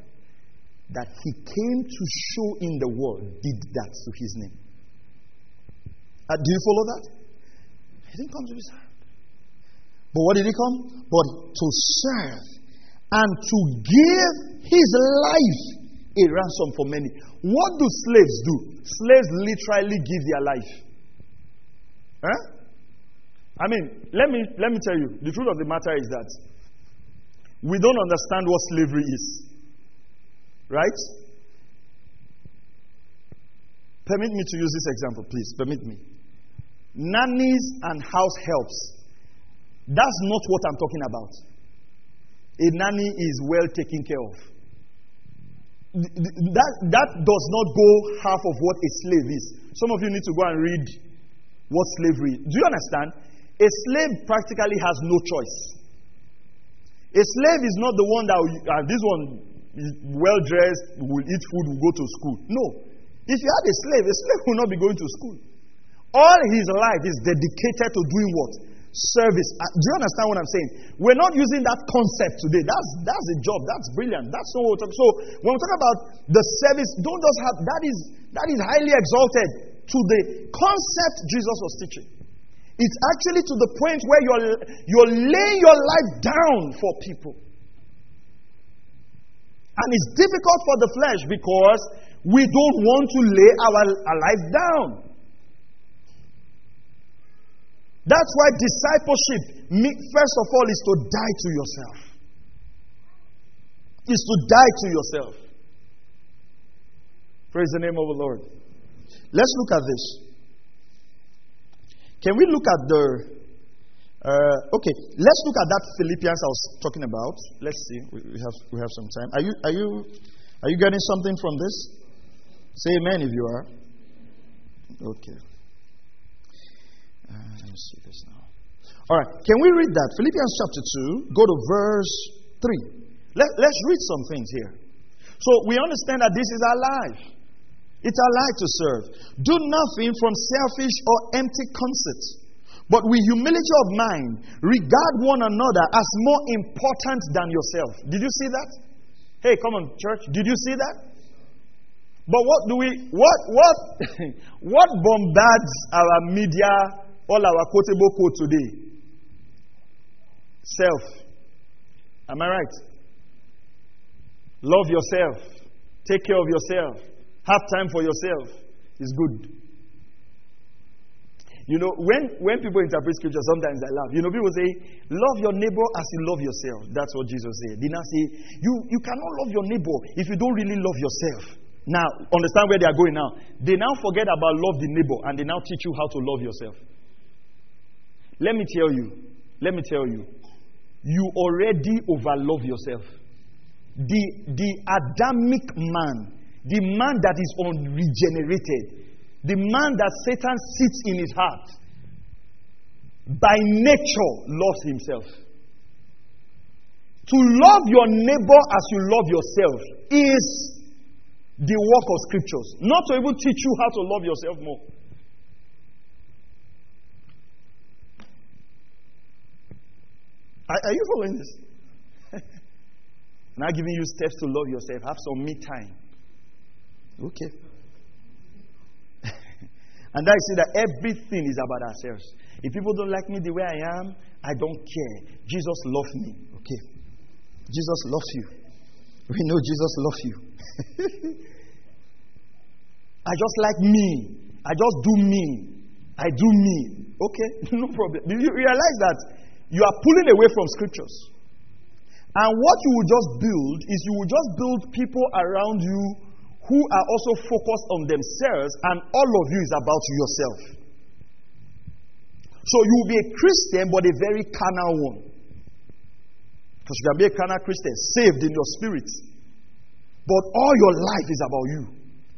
that he came to show in the world did that to his name. Uh, do you follow that? He didn't come to be served. But what did he come? But to serve and to give his life a ransom for many. What do slaves do? Slaves literally give their life. Huh? I mean, let me, let me tell you the truth of the matter is that we don't understand what slavery is. Right? Permit me to use this example, please. Permit me. Nannies and house helps. That's not what I'm talking about. A nanny is well taken care of. That, that does not go half of what a slave is. Some of you need to go and read what slavery is. Do you understand? A slave practically has no choice. A slave is not the one that, uh, this one is well dressed, will eat food, will go to school. No. If you had a slave, a slave will not be going to school. All his life is dedicated to doing what? service. Uh, do you understand what I'm saying? We're not using that concept today. That's that's a job. That's brilliant. That's not what. So when we talk about the service, don't just have that is that is highly exalted to the concept Jesus was teaching. It's actually to the point where you're you're laying your life down for people. And it's difficult for the flesh because we don't want to lay our, our life down. That's why discipleship, first of all, is to die to yourself. Is to die to yourself. Praise the name of the Lord. Let's look at this. Can we look at the. Uh, okay, let's look at that Philippians I was talking about. Let's see. We have, we have some time. Are you, are, you, are you getting something from this? Say amen if you are. Okay. Uh, let me see this now. All right, can we read that? Philippians chapter 2, go to verse 3. Let, let's read some things here. So we understand that this is our life. It's our life to serve. Do nothing from selfish or empty conceit, but with humility of mind, regard one another as more important than yourself. Did you see that? Hey, come on, church. Did you see that? But what do we what what what bombards our media all our quotable quote today self. Am I right? Love yourself. Take care of yourself. Have time for yourself. Is good. You know, when, when people interpret scripture, sometimes I laugh. You know, people say, Love your neighbor as you love yourself. That's what Jesus said. They now say, you, you cannot love your neighbor if you don't really love yourself. Now, understand where they are going now. They now forget about love the neighbor and they now teach you how to love yourself. Let me tell you, let me tell you, you already overlove yourself. The, the Adamic man, the man that is unregenerated, the man that Satan sits in his heart, by nature loves himself. To love your neighbor as you love yourself is the work of scriptures, not to even teach you how to love yourself more. Are, you following this? now giving you steps to love yourself. Have some me time. Okay. and I see that everything is about ourselves. If people don't like me the way I am, I don't care. Jesus loves me. Okay. Jesus loves you. We know Jesus loves you. I just like me. I just do me. I do me. Okay, no problem. Do you realize that you are pulling away from scriptures? And what you will just build is you will just build people around you who are also focused on themselves, and all of you is about yourself. So you will be a Christian, but a very carnal one. Because you can be a carnal Christian, saved in your spirit. But all your life is about you.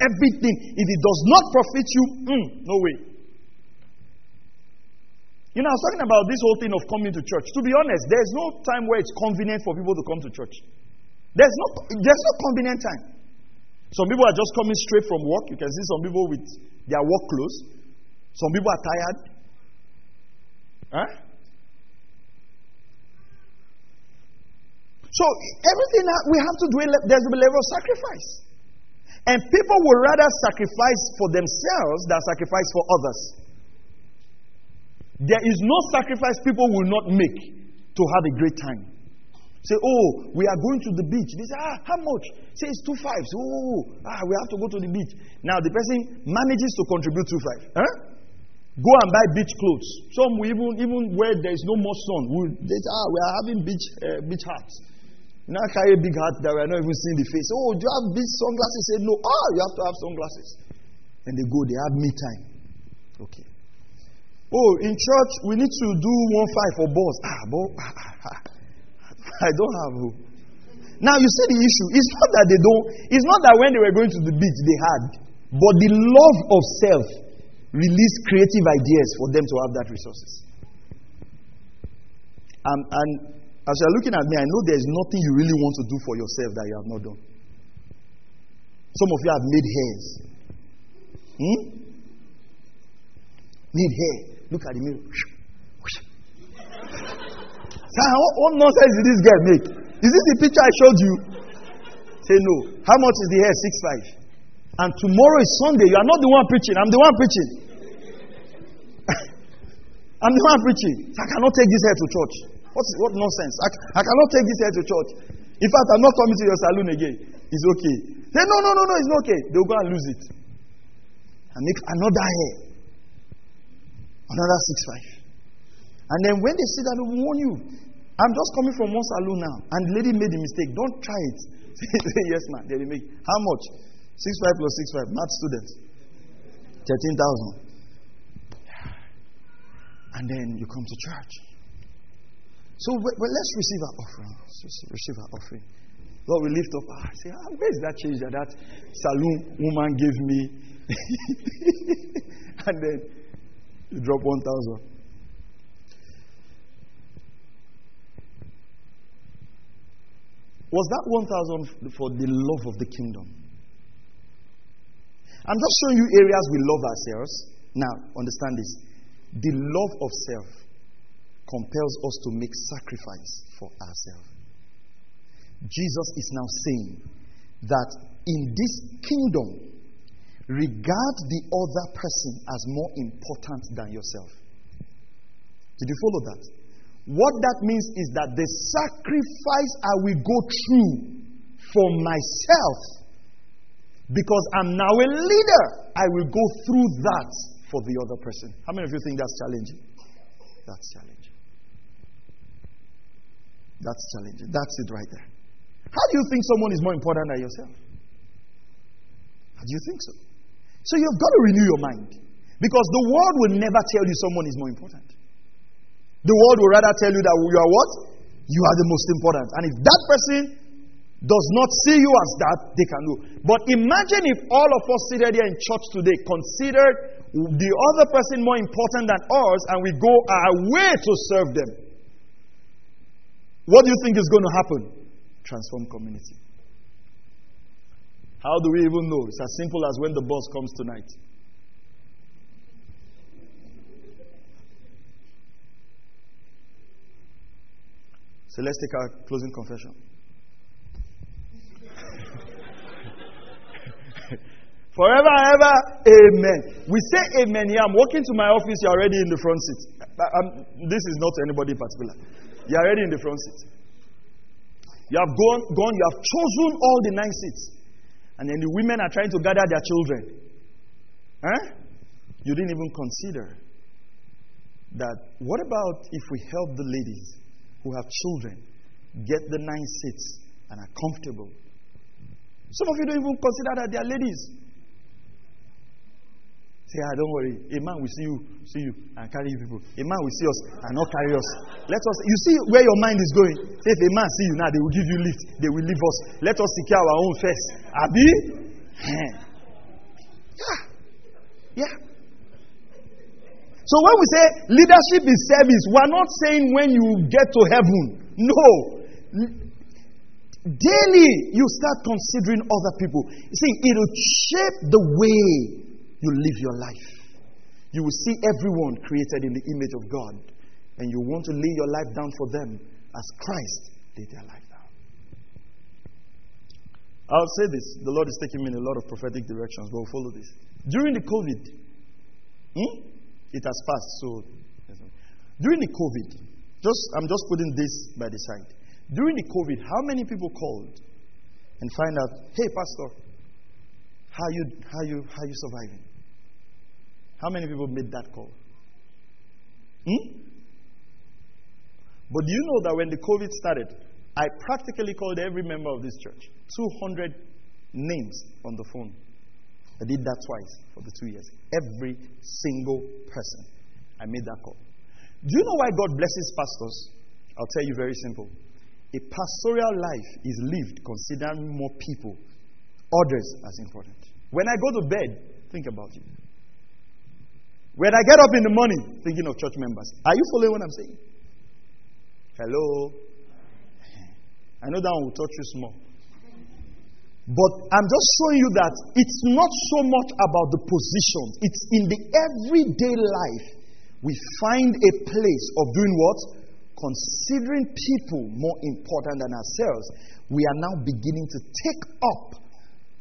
Everything, if it does not profit you, mm, no way. You know, I was talking about this whole thing of coming to church. To be honest, there's no time where it's convenient for people to come to church. There's no, there's no convenient time. Some people are just coming straight from work. You can see some people with their work clothes. Some people are tired. Huh? So everything we have to do, there's a level of sacrifice. And people will rather sacrifice for themselves than sacrifice for others. There is no sacrifice people will not make to have a great time. Say, oh, we are going to the beach. They say, ah, how much? Say it's two fives. Oh, ah, we have to go to the beach. Now the person manages to contribute two five. Huh? Go and buy beach clothes. Some will even even where there is no more sun. Will they say, ah, we are having beach uh, beach hats. Now carry a big hat that we are not even seeing the face. Oh, do you have big sunglasses? Say no. Ah, you have to have sunglasses. And they go, they have me time. Okay. Oh, in church we need to do one five for boss. Ah, but I don't have. Who. Now you see the issue. It's not that they don't. It's not that when they were going to the beach they had, but the love of self released creative ideas for them to have that resources. Um, and as you're looking at me, I know there's nothing you really want to do for yourself that you have not done. Some of you have made hairs. Hmm? Made hair. Look at the mirror. What, what nonsense did this guy make? Is this the picture I showed you? Say no. How much is the hair? Six five. And tomorrow is Sunday. You are not the one preaching. I'm the one preaching. I'm the one preaching. I cannot take this hair to church. What, what nonsense? I, I cannot take this hair to church. In fact, I'm not coming to your saloon again. It's okay. Say, no, no, no, no, it's not okay. They'll go and lose it. And make another hair. Another six five. And then when they see that, they warn you. I'm just coming from one saloon now. And the lady made a mistake. Don't try it. Yes, ma'am. They make. How much? Six five plus six five. Math students. Thirteen thousand. And then you come to church. So let's receive our offering. Let's receive our offering. Lord, we lift up. Ah, say, ah, where is that change that that saloon woman gave me? and then you drop 1,000. Was that 1,000 for the love of the kingdom? I'm just showing you areas we love ourselves. Now, understand this. The love of self compels us to make sacrifice for ourselves. Jesus is now saying that in this kingdom, regard the other person as more important than yourself. Did you follow that? What that means is that the sacrifice I will go through for myself, because I'm now a leader, I will go through that for the other person. How many of you think that's challenging? That's challenging. That's challenging. That's it right there. How do you think someone is more important than yourself? How do you think so? So you've got to renew your mind. Because the world will never tell you someone is more important. The world will rather tell you that you are what? You are the most important. And if that person does not see you as that, they can do. But imagine if all of us seated here in church today considered the other person more important than us and we go our way to serve them. What do you think is going to happen? Transform community. How do we even know? It's as simple as when the boss comes tonight. So let's take our closing confession. Forever ever, amen. We say amen here. I'm walking to my office, you're already in the front seat. I'm, this is not anybody in particular. You're already in the front seat. You have gone, gone, you have chosen all the nine seats. And then the women are trying to gather their children. Huh? You didn't even consider that what about if we help the ladies who have children get the nine seats and are comfortable? Some of you don't even consider that they are ladies. Say, ah, don't worry. A man will see you, see you, and carry you people. A man will see us and not carry us. Let us. You see where your mind is going. Say, if a man see you now, they will give you lift. They will leave us. Let us secure our own first. Abi? Yeah. Yeah. So when we say leadership is service, we're not saying when you get to heaven. No. Daily, you start considering other people. You see, it'll shape the way you live your life. You will see everyone created in the image of God, and you want to lay your life down for them as Christ laid their life down. I'll say this the Lord is taking me in a lot of prophetic directions, but we'll follow this. During the COVID, hmm, it has passed, so during the COVID, just I'm just putting this by the side. During the COVID, how many people called and find out, hey, Pastor, how you how you how you surviving? How many people made that call? Hmm? But do you know that when the COVID started, I practically called every member of this church, 200 names on the phone. I did that twice for the two years. Every single person, I made that call. Do you know why God blesses pastors? I'll tell you very simple. A pastoral life is lived considering more people, others as important. When I go to bed, think about you. When I get up in the morning, thinking of church members. Are you following what I'm saying? Hello? I know that one will touch you small. But I'm just showing you that it's not so much about the positions, it's in the everyday life we find a place of doing what? Considering people more important than ourselves. We are now beginning to take up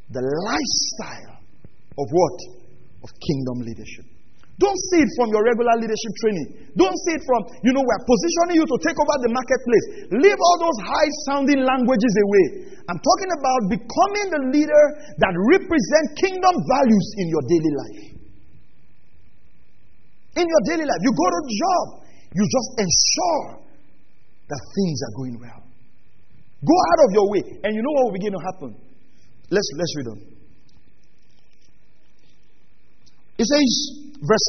the lifestyle of what? Of kingdom leadership. Don't see it from your regular leadership training. Don't see it from, you know, we're positioning you to take over the marketplace. Leave all those high sounding languages away. I'm talking about becoming the leader that represents kingdom values in your daily life. In your daily life, you go to job, you just ensure that things are going well. Go out of your way, and you know what will begin to happen? Let's, let's read on. It says, verse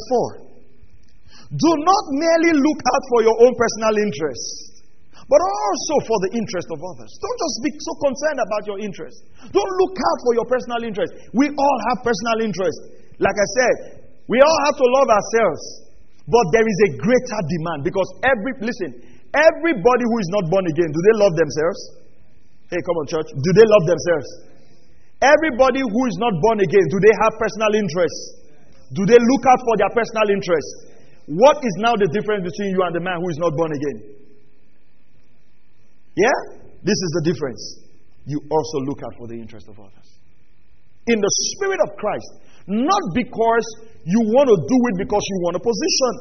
4 Do not merely look out for your own personal interests, but also for the interest of others. Don't just be so concerned about your interest. Don't look out for your personal interest. We all have personal interest. Like I said, we all have to love ourselves. But there is a greater demand because every, listen, everybody who is not born again, do they love themselves? Hey, come on, church. Do they love themselves? Everybody who is not born again, do they have personal interests? Do they look out for their personal interests? What is now the difference between you and the man who is not born again? Yeah? This is the difference. You also look out for the interest of others. In the spirit of Christ, not because you want to do it because you want a position,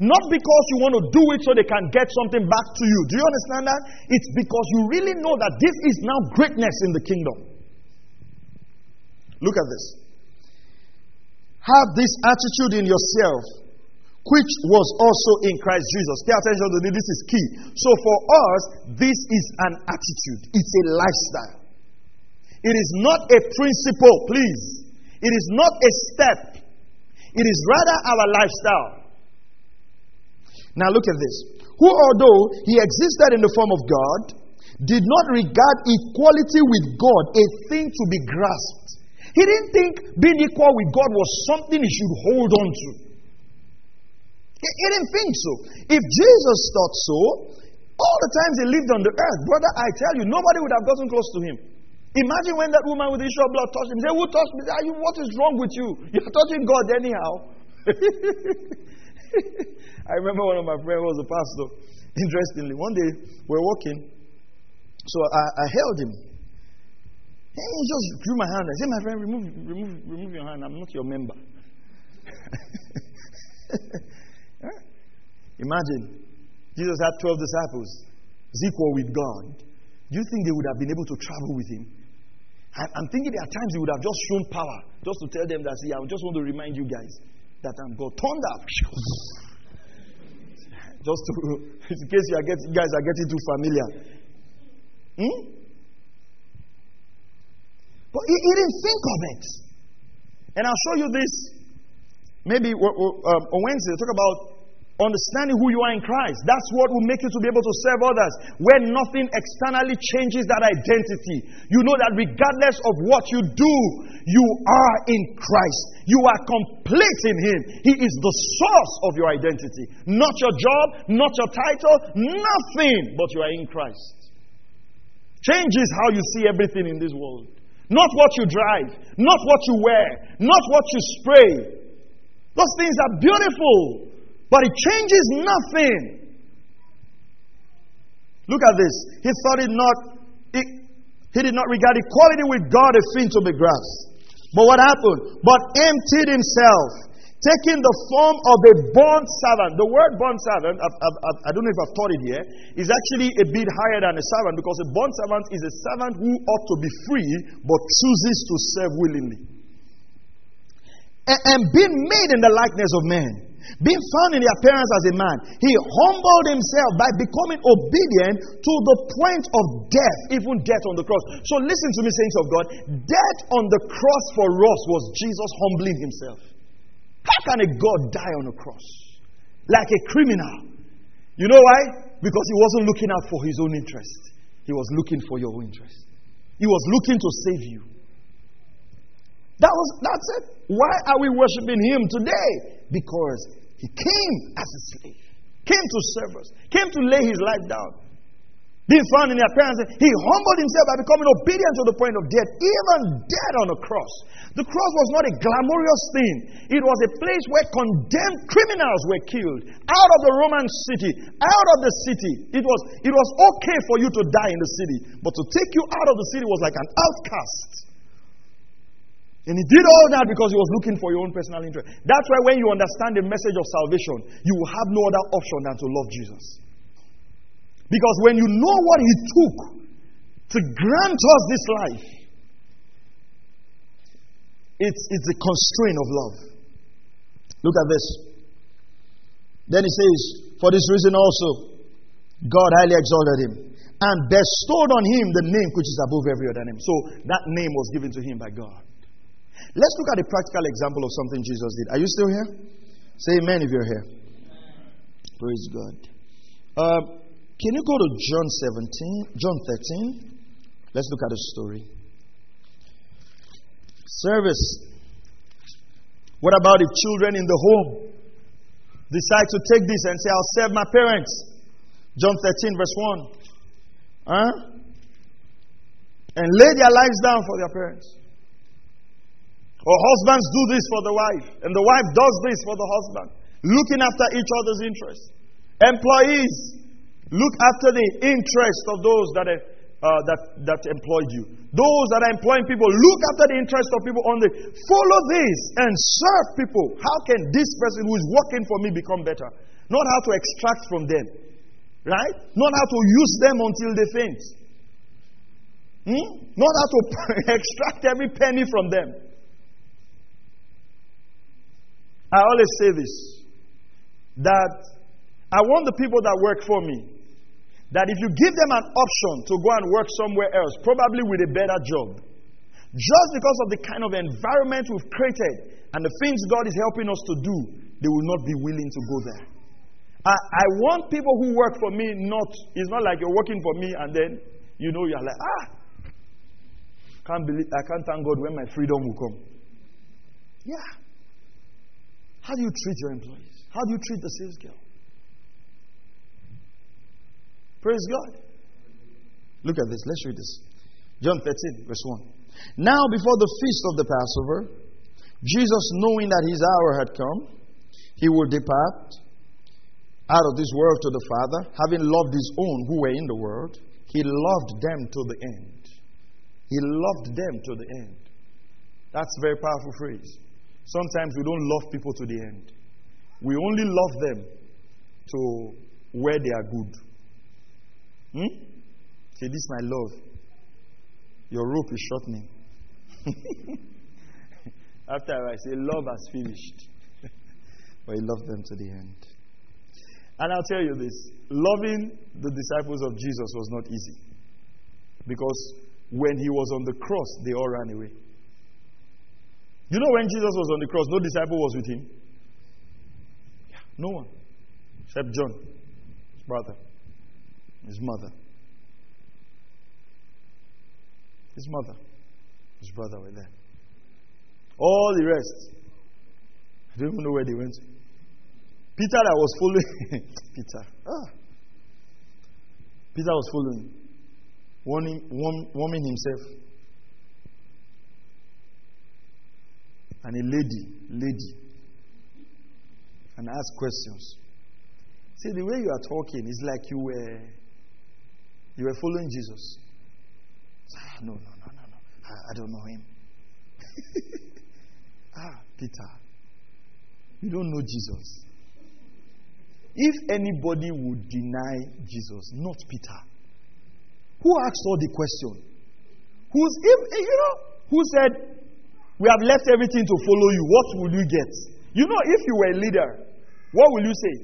not because you want to do it so they can get something back to you. Do you understand that? It's because you really know that this is now greatness in the kingdom. Look at this. Have this attitude in yourself, which was also in Christ Jesus. Pay attention to this, this is key. So for us, this is an attitude, it's a lifestyle. It is not a principle, please. It is not a step. It is rather our lifestyle. Now look at this. Who, although he existed in the form of God, did not regard equality with God a thing to be grasped he didn't think being equal with God was something he should hold on to. He, he didn't think so. If Jesus thought so, all the times he lived on the earth, brother, I tell you, nobody would have gotten close to him. Imagine when that woman with the issue of blood touched him. Say, Who touched me? Say, what is wrong with you? You're touching God anyhow. I remember one of my friends was a pastor. Interestingly, one day we're walking, so I, I held him. He just drew my hand. I said, My friend, remove, remove, remove your hand. I'm not your member. Imagine, Jesus had 12 disciples. He's equal with God. do you think they would have been able to travel with him? I'm thinking there are times he would have just shown power just to tell them that, see, I just want to remind you guys that I'm God. Thunder. just to, in case you, are getting, you guys are getting too familiar. Hmm? But he, he, didn't think of it. And I'll show you this. Maybe um, on Wednesday, talk about Understanding who you are in Christ. That's what will make you to be able to serve others. Where nothing externally changes that identity. You know that regardless of what you do, you are in Christ. You are complete in Him. He is the source of your identity. Not your job, not your title, nothing, but you are in Christ. Changes how you see everything in this world. Not what you drive, not what you wear, not what you spray. Those things are beautiful. But it changes nothing. Look at this. He thought it not, it, he did not regard equality with God a thing to be grasped. But what happened? But emptied himself, taking the form of a bond servant. The word bond servant, I, I, I, don't know if I've taught it here, is actually a bit higher than a servant because a bond servant is a servant who ought to be free but chooses to serve willingly. And, and being made in the likeness of man being found in the appearance as a man, he humbled himself by becoming obedient to the point of death, even death on the cross. So listen to me, saints of God. Death on the cross for us was Jesus humbling himself. How can a God die on a cross? Like a criminal. You know why? Because he wasn't looking out for his own interest. He was looking for your interest. He was looking to save you. That was that's it. Why are we worshiping him today? Because he came as a slave, came to serve us, came to lay his life down. Being found in the appearance, he humbled himself by becoming obedient to the point of death, even dead on a cross. The cross was not a glamorous thing, it was a place where condemned criminals were killed out of the Roman city, out of the city. It was, it was okay for you to die in the city, but to take you out of the city was like an outcast. And he did all that because he was looking for your own personal interest. That's why when you understand the message of salvation, you will have no other option than to love Jesus. Because when you know what he took to grant us this life, it's, it's a constraint of love. Look at this. Then he says, For this reason also, God highly exalted him and bestowed on him the name which is above every other name. So that name was given to him by God. Let's look at a practical example of something Jesus did. Are you still here? Say amen if you're here. Praise God. Uh, can you go to John 17, John 13? Let's look at the story. Service. What about if children in the home decide to take this and say, I'll serve my parents? John 13, verse 1. Huh? And lay their lives down for their parents. Or husbands do this for the wife, and the wife does this for the husband, looking after each other's interests. Employees, look after the interest of those that, are, uh, that, that employed you. Those that are employing people, look after the interest of people only. Follow this and serve people. How can this person who is working for me become better? Not how to extract from them, right? Not how to use them until they faint. Hmm? Not how to extract every penny from them. I always say this that I want the people that work for me that if you give them an option to go and work somewhere else, probably with a better job, just because of the kind of environment we've created and the things God is helping us to do, they will not be willing to go there. I, I want people who work for me not, it's not like you're working for me and then, you know, you're like, ah, can't believe, I can't thank God when my freedom will come. Yeah. How do you treat your employees? How do you treat the sales girl? Praise God. Look at this. Let's read this. John 13, verse 1. Now, before the feast of the Passover, Jesus, knowing that his hour had come, he would depart out of this world to the Father, having loved his own who were in the world. He loved them to the end. He loved them to the end. That's a very powerful phrase. Sometimes we don't love people to the end. We only love them to where they are good. Hmm? Say, This my love. Your rope is shortening. After I say, Love has finished. but he loved them to the end. And I'll tell you this loving the disciples of Jesus was not easy. Because when he was on the cross, they all ran away. You know, when Jesus was on the cross, no disciple was with him? No one. Except John, his brother, his mother. His mother, his brother were there. All the rest, I don't even know where they went. Peter that was following, Peter, ah. Peter was following, warning, warm, warming himself. And a lady, lady, and ask questions. See, the way you are talking is like you were, you were following Jesus. Ah, no, no, no, no, no. I, I don't know him. ah, Peter, you don't know Jesus. If anybody would deny Jesus, not Peter, who asked all the question? Who's if you know who said, "We have left everything to follow you. What will you get?" You know, if you were a leader, what will you say?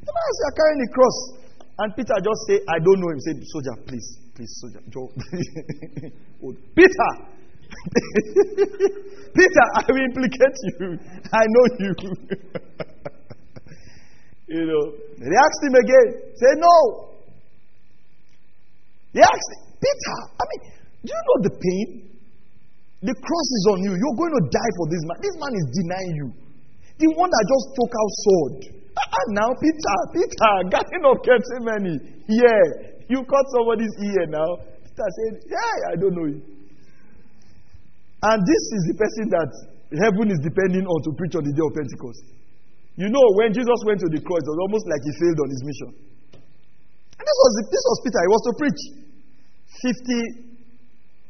The man say, "I'm carrying the cross," and Peter just say, "I don't know him." Say, "Soldier, please, please, soldier, Joe. Oh, Peter." Peter, I will implicate you. I know you. You know, they asked him again. Say no. He asked Peter. I mean, do you know the pain? The cross is on you. You're going to die for this man. This man is denying you. The one that just took out sword. And now, Peter, Peter, Garden of Gethsemane. Yeah, you cut somebody's ear now. Peter said, Yeah, I don't know you. And this is the person that heaven is depending on to preach on the day of Pentecost. You know, when Jesus went to the cross, it was almost like he failed on his mission. And this was, this was Peter. He was to preach. 50,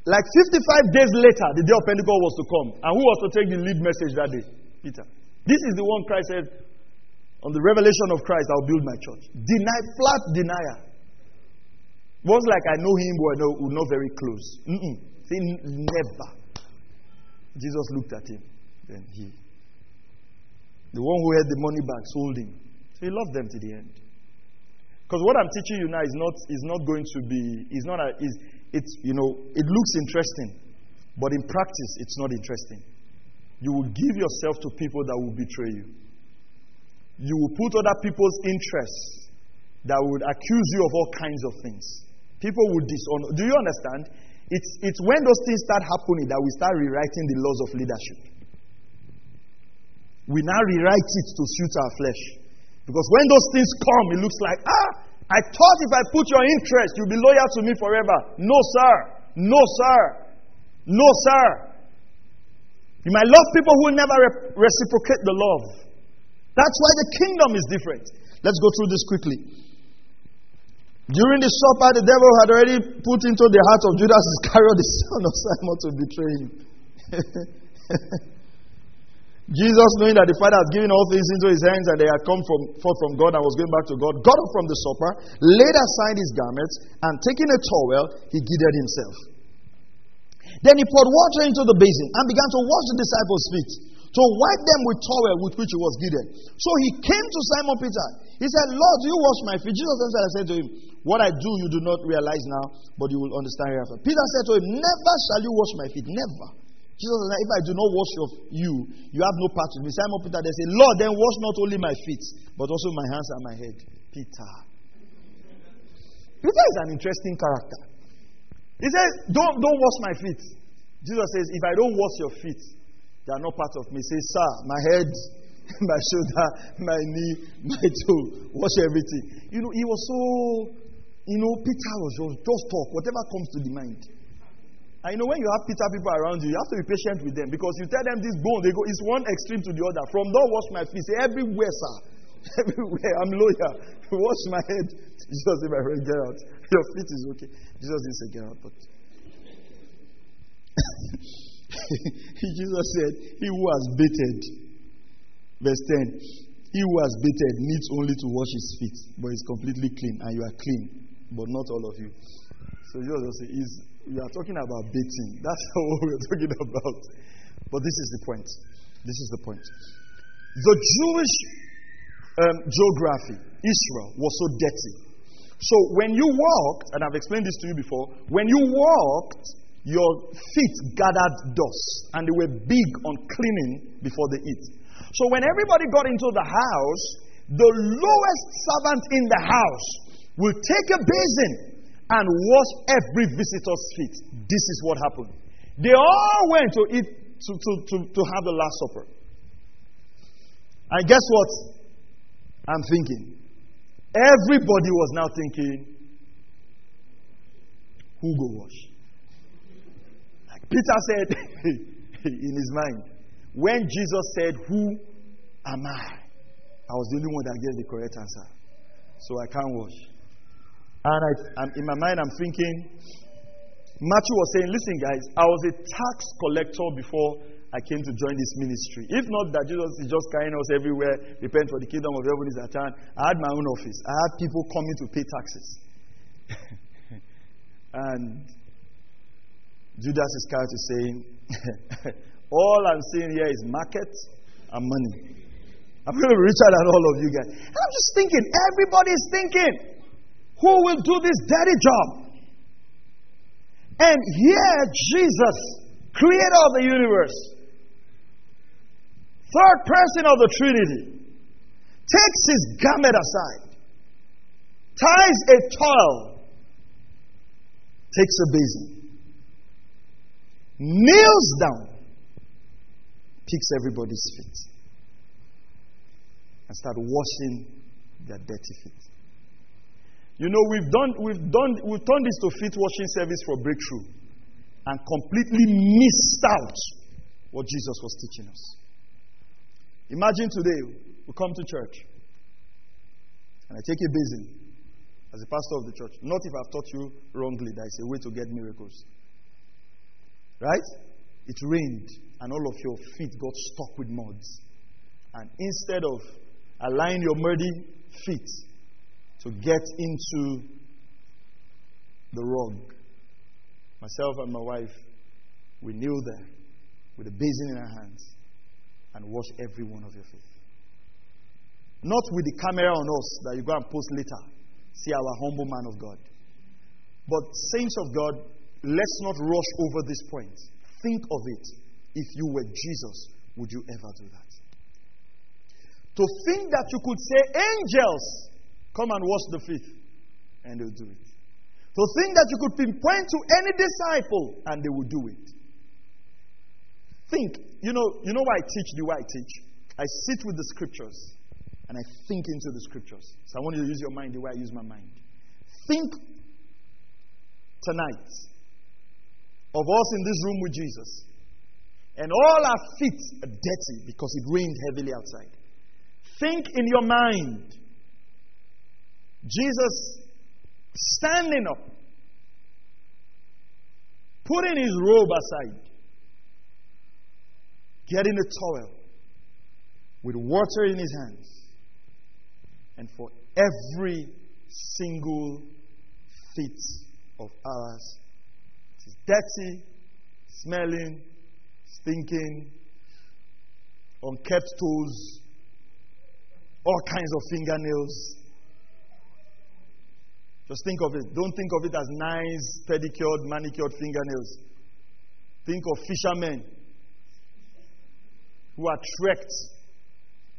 like 55 days later, the day of Pentecost was to come. And who was to take the lead message that day? Peter. This is the one Christ said, on the revelation of Christ, I'll build my church. Deny, flat denier. Was like I know him, but no, we're not very close. Mm-mm. Never. Jesus looked at him. Then he the one who had the money back sold him. So he loved them to the end. Because what I'm teaching you now is not, is not going to be, is not a, is, it's, you know, it looks interesting, but in practice, it's not interesting. You will give yourself to people that will betray you. You will put other people's interests that would accuse you of all kinds of things. People will dishonor. Do you understand? It's, it's when those things start happening that we start rewriting the laws of leadership. We now rewrite it to suit our flesh. Because when those things come, it looks like, ah, I thought if I put your interest, you'll be loyal to me forever. No, sir. No, sir. No, sir. You might love people who never re- reciprocate the love. That's why the kingdom is different. Let's go through this quickly. During the supper, the devil had already put into the heart of Judas Iscariot, the son of Simon, to betray him. Jesus, knowing that the Father had given all things into his hands and they had come from, forth from God and was going back to God, got up from the supper, laid aside his garments, and taking a towel, he girded himself. Then he poured water into the basin and began to wash the disciples' feet, to wipe them with towel with which he was girded. So he came to Simon Peter. He said, Lord, do you wash my feet? Jesus answered and said to him, What I do you do not realize now, but you will understand hereafter. Peter said to him, Never shall you wash my feet. Never. Jesus said, If I do not wash of you, you have no part with me. Simon Peter they say, Lord, then wash not only my feet, but also my hands and my head. Peter. Peter is an interesting character. He says, Don't, don't wash my feet. Jesus says, If I don't wash your feet, they are not part of me. Say, Sir, my head, my shoulder, my knee, my toe, wash everything. You know, he was so, you know, Peter was just, just talk, whatever comes to the mind. And you know, when you have Peter people around you, you have to be patient with them because you tell them this bone, they go, it's one extreme to the other. From don't wash my feet, say everywhere, sir. Everywhere, I'm lawyer. wash my head. Jesus said, my friend, get out. Your feet is okay. Jesus didn't say get out, but. Jesus said, He who has baited, verse 10, he who has baited needs only to wash his feet, but is completely clean, and you are clean. but not all of you. So Jesus is, we are talking about baiting. That's what we're talking about. But this is the point. This is the point. The Jewish um, geography, Israel, was so dirty. So when you walked, and I've explained this to you before, when you walked, your feet gathered dust and they were big on cleaning before they eat. So when everybody got into the house, the lowest servant in the house will take a basin and wash every visitor's feet. This is what happened. They all went to eat to, to, to, to have the Last Supper. And guess what? I'm thinking. Everybody was now thinking, who go wash? Peter said in his mind, when Jesus said, Who am I? I was the only one that gave the correct answer. So I can't wash. And I, I'm, in my mind, I'm thinking, Matthew was saying, Listen, guys, I was a tax collector before I came to join this ministry. If not that Jesus is just carrying us everywhere, repent for the kingdom of heaven is at hand. I had my own office. I had people coming to pay taxes. and Judas Iscariot is saying, All I'm seeing here is market and money. I'm going to be richer than all of you guys. I'm just thinking, everybody's thinking, who will do this dirty job? And here, Jesus, creator of the universe, third person of the Trinity, takes his garment aside, ties a towel, takes a basin, kneels down, picks everybody's feet, and start washing their dirty feet. You know, we've done, we've done, we've turned this to feet washing service for breakthrough and completely missed out what Jesus was teaching us. Imagine today we come to church and I take a basin as a pastor of the church. Not if I've taught you wrongly, that is a way to get miracles. Right? It rained and all of your feet got stuck with mud. And instead of allowing your muddy feet to get into the rug, myself and my wife, we kneel there with a basin in our hands and wash every one of your feet. Not with the camera on us that you go and post later. See our humble man of God. But, saints of God, let's not rush over this point. Think of it. If you were Jesus, would you ever do that? To think that you could say, Angels, come and wash the feet, and they'll do it. To think that you could pinpoint to any disciple, and they will do it. Think, you know, you know why I teach the way I teach? I sit with the scriptures and I think into the scriptures. So I want you to use your mind the way I use my mind. Think tonight of us in this room with Jesus. And all our feet are dirty because it rained heavily outside. Think in your mind Jesus standing up, putting his robe aside, getting a towel with water in his hands, and for every single feet of ours, dirty, smelling, stinking, unkept toes, all kinds of fingernails. Just think of it. Don't think of it as nice, pedicured, manicured fingernails. Think of fishermen who are trekked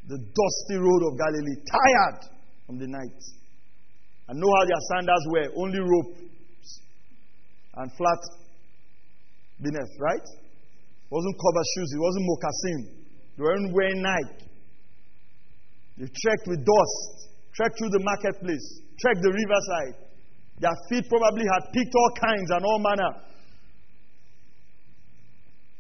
the dusty road of Galilee, tired from the night. And know how their sandals were only rope and flat beneath, right? It wasn't cover shoes, it wasn't moccasin. They weren't wearing Nike. They trekked with dust, trekked through the marketplace, trekked the riverside. Their feet probably had picked all kinds and all manner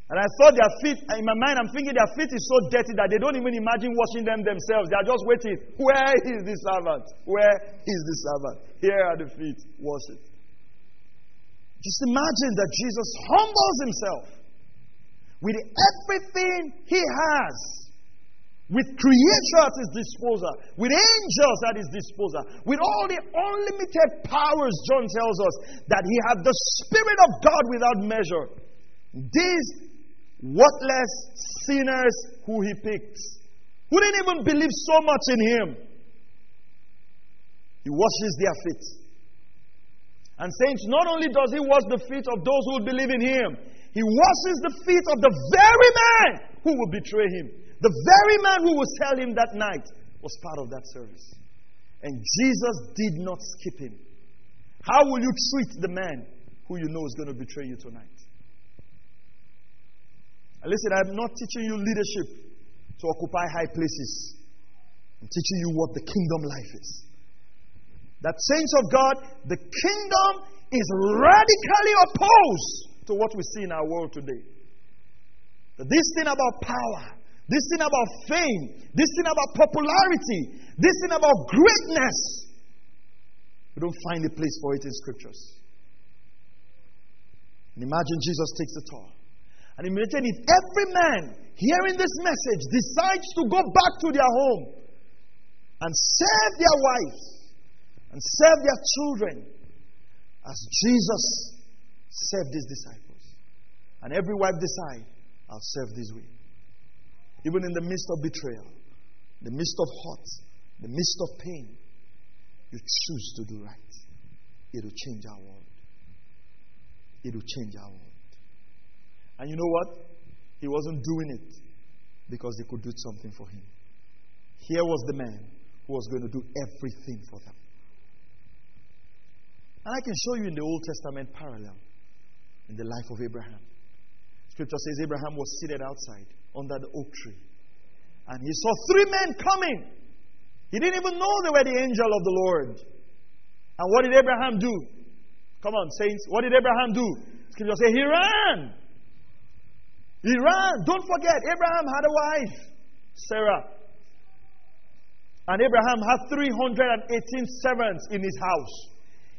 and I thought their feet, in my mind, I'm thinking their feet is so dirty that they don't even imagine washing them themselves. They are just waiting. Where is the servant? Where is the servant? Here are the feet. Wash it. Just imagine that Jesus humbles himself with everything he has with creation at his disposal, with angels at his disposal, with all the unlimited powers, John tells us that he had the Spirit of God without measure. These worthless sinners who he picked, who didn't even believe so much in him, he washes their feet. And saints, not only does he wash the feet of those who believe in him, he washes the feet of the very man who will betray him. The very man who will sell him that night was part of that service. And Jesus did not skip him. How will you treat the man who you know is going to betray you tonight? And listen, I'm not teaching you leadership to occupy high places. I'm teaching you what the kingdom life is. That saints of God, the kingdom is radically opposed to what we see in our world today. That this thing about power, this thing about fame, this thing about popularity, this thing about greatness. We don't find a place for it in scriptures. And imagine Jesus takes the toll. And imagine if every man hearing this message decides to go back to their home and serve their wives and serve their children as Jesus served his disciples. And every wife decide, I'll serve this way. Even in the midst of betrayal, the midst of hurt, the midst of pain, you choose to do right. It'll change our world. It'll change our world. And you know what? He wasn't doing it because they could do something for him. Here was the man who was going to do everything for them. And I can show you in the Old Testament parallel in the life of Abraham. Scripture says Abraham was seated outside under the oak tree. And he saw three men coming. He didn't even know they were the angel of the Lord. And what did Abraham do? Come on, saints. What did Abraham do? Scripture says he ran. He ran. Don't forget, Abraham had a wife, Sarah. And Abraham had 318 servants in his house.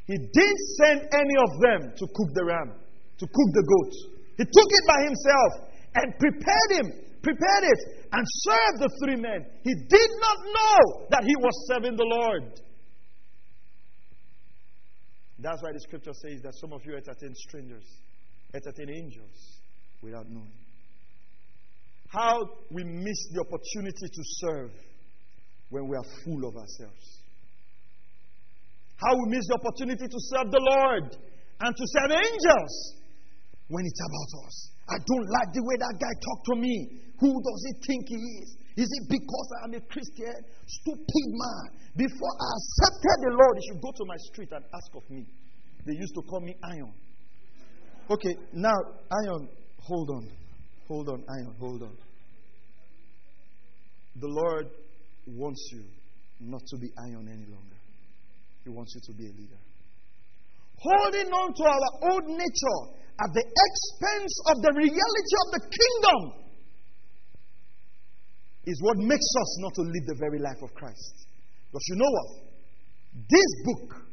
He didn't send any of them to cook the ram, to cook the goat. He took it by himself and prepared him, prepared it, and served the three men. He did not know that he was serving the Lord. That's why the scripture says that some of you entertain strangers, entertain angels without knowing. How we miss the opportunity to serve when we are full of ourselves. How we miss the opportunity to serve the Lord and to serve angels when it's about us. I don't like the way that guy talked to me. Who does he think he is? Is it because I am a Christian? Stupid man. Before I accepted the Lord, he should go to my street and ask of me. They used to call me Iron. Okay, now, Iron, hold on. Hold on, Iron, hold on. The Lord wants you not to be Iron any longer, He wants you to be a leader. Holding on to our old nature at the expense of the reality of the kingdom is what makes us not to live the very life of Christ. Because you know what? This book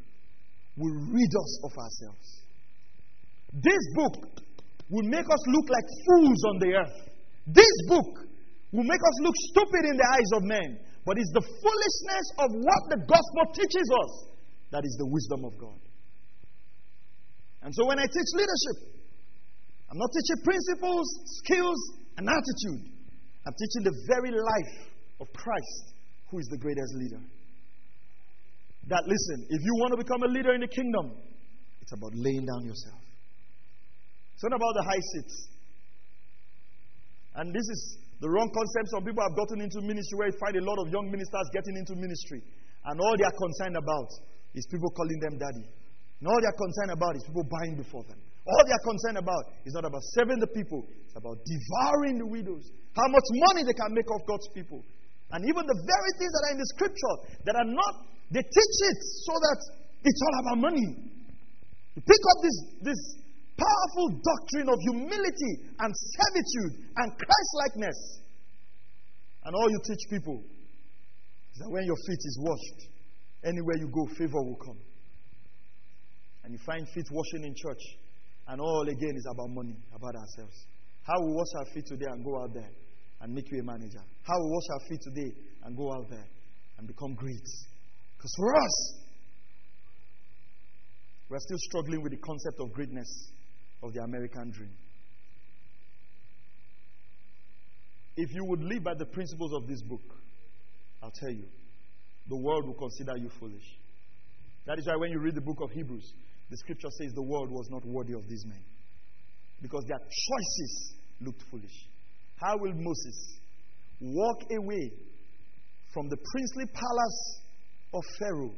will rid us of ourselves. This book will make us look like fools on the earth. This book will make us look stupid in the eyes of men. But it's the foolishness of what the gospel teaches us that is the wisdom of God. And so when I teach leadership, I'm not teaching principles, skills, and attitude. I'm teaching the very life of Christ, who is the greatest leader. That, listen, if you want to become a leader in the kingdom, it's about laying down yourself. It's not about the high seats. And this is the wrong concept. Some people have gotten into ministry where you find a lot of young ministers getting into ministry. And all they are concerned about is people calling them daddy. And all they are concerned about is people buying before them. All they are concerned about is not about serving the people, it's about devouring the widows. How much money they can make off God's people. And even the very things that are in the scripture that are not, they teach it so that it's all about money. You pick up this, this powerful doctrine of humility and servitude and Christlikeness. And all you teach people is that when your feet is washed, anywhere you go, favor will come. And you find feet washing in church and all again is about money, about ourselves. How we wash our feet today and go out there and make you a manager. How we wash our feet today and go out there and become great. Because for us, we're still struggling with the concept of greatness of the American dream. If you would live by the principles of this book, I'll tell you, the world will consider you foolish. That is why when you read the book of Hebrews, the scripture says the world was not worthy of these men. Because their choices looked foolish. How will Moses walk away from the princely palace of Pharaoh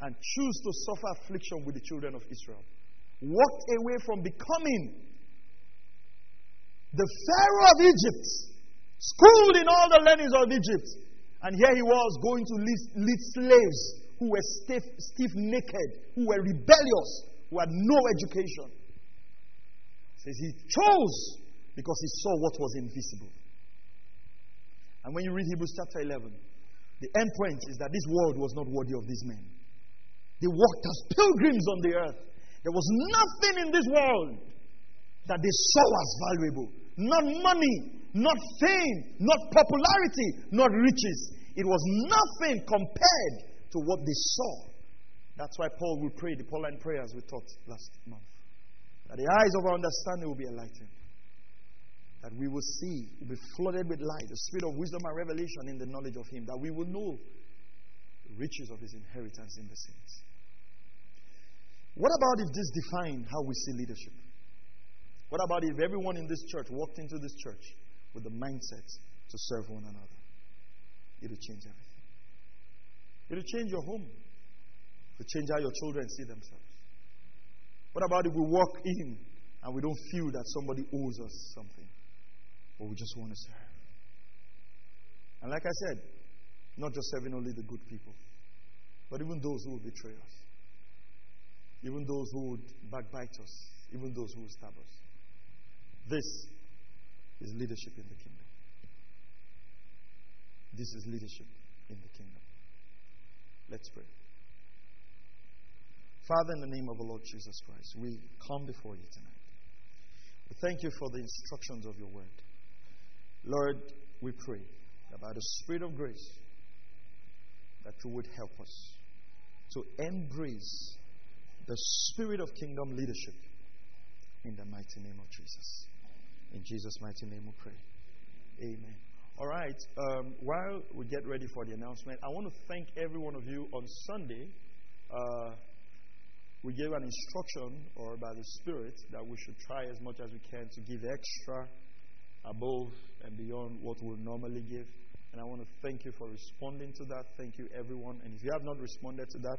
and choose to suffer affliction with the children of Israel? Walked away from becoming the Pharaoh of Egypt, schooled in all the learnings of Egypt, and here he was going to lead, lead slaves who were stiff, stiff naked, who were rebellious, who had no education. says he chose because he saw what was invisible. And when you read Hebrews chapter 11, the end point is that this world was not worthy of these men. They walked as pilgrims on the earth. There was nothing in this world that they saw as valuable. Not money, not fame, not popularity, not riches. It was nothing compared to what they saw. That's why Paul will pray the Pauline prayers we taught last month. That the eyes of our understanding will be enlightened. That we will see, will be flooded with light, the spirit of wisdom and revelation in the knowledge of Him. That we will know the riches of His inheritance in the saints. What about if this defined how we see leadership? What about if everyone in this church walked into this church with the mindset to serve one another? It will change everything. It will change your home. It will change how your children see themselves. What about if we walk in and we don't feel that somebody owes us something, but we just want to serve? And like I said, not just serving only the good people, but even those who will betray us, even those who would backbite us, even those who will stab us. This is leadership in the kingdom. This is leadership in the kingdom. Let's pray. Father, in the name of the Lord Jesus Christ, we come before you tonight. We thank you for the instructions of your word. Lord, we pray that by the Spirit of grace, that you would help us to embrace the spirit of kingdom leadership in the mighty name of Jesus. In Jesus' mighty name we pray. Amen. All right. Um, while we get ready for the announcement, I want to thank every one of you. On Sunday, uh, we gave an instruction, or by the Spirit, that we should try as much as we can to give extra above and beyond what we normally give. And I want to thank you for responding to that. Thank you, everyone. And if you have not responded to that,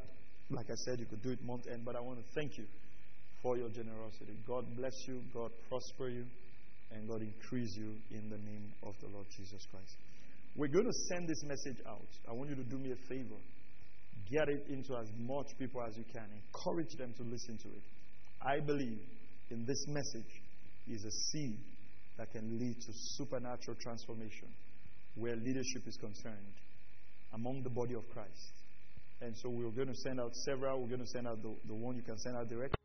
like I said, you could do it month end. But I want to thank you for your generosity. God bless you. God prosper you and God increase you in the name of the Lord Jesus Christ. We're going to send this message out. I want you to do me a favor. Get it into as much people as you can. Encourage them to listen to it. I believe in this message is a seed that can lead to supernatural transformation where leadership is concerned among the body of Christ. And so we're going to send out several. We're going to send out the, the one you can send out directly.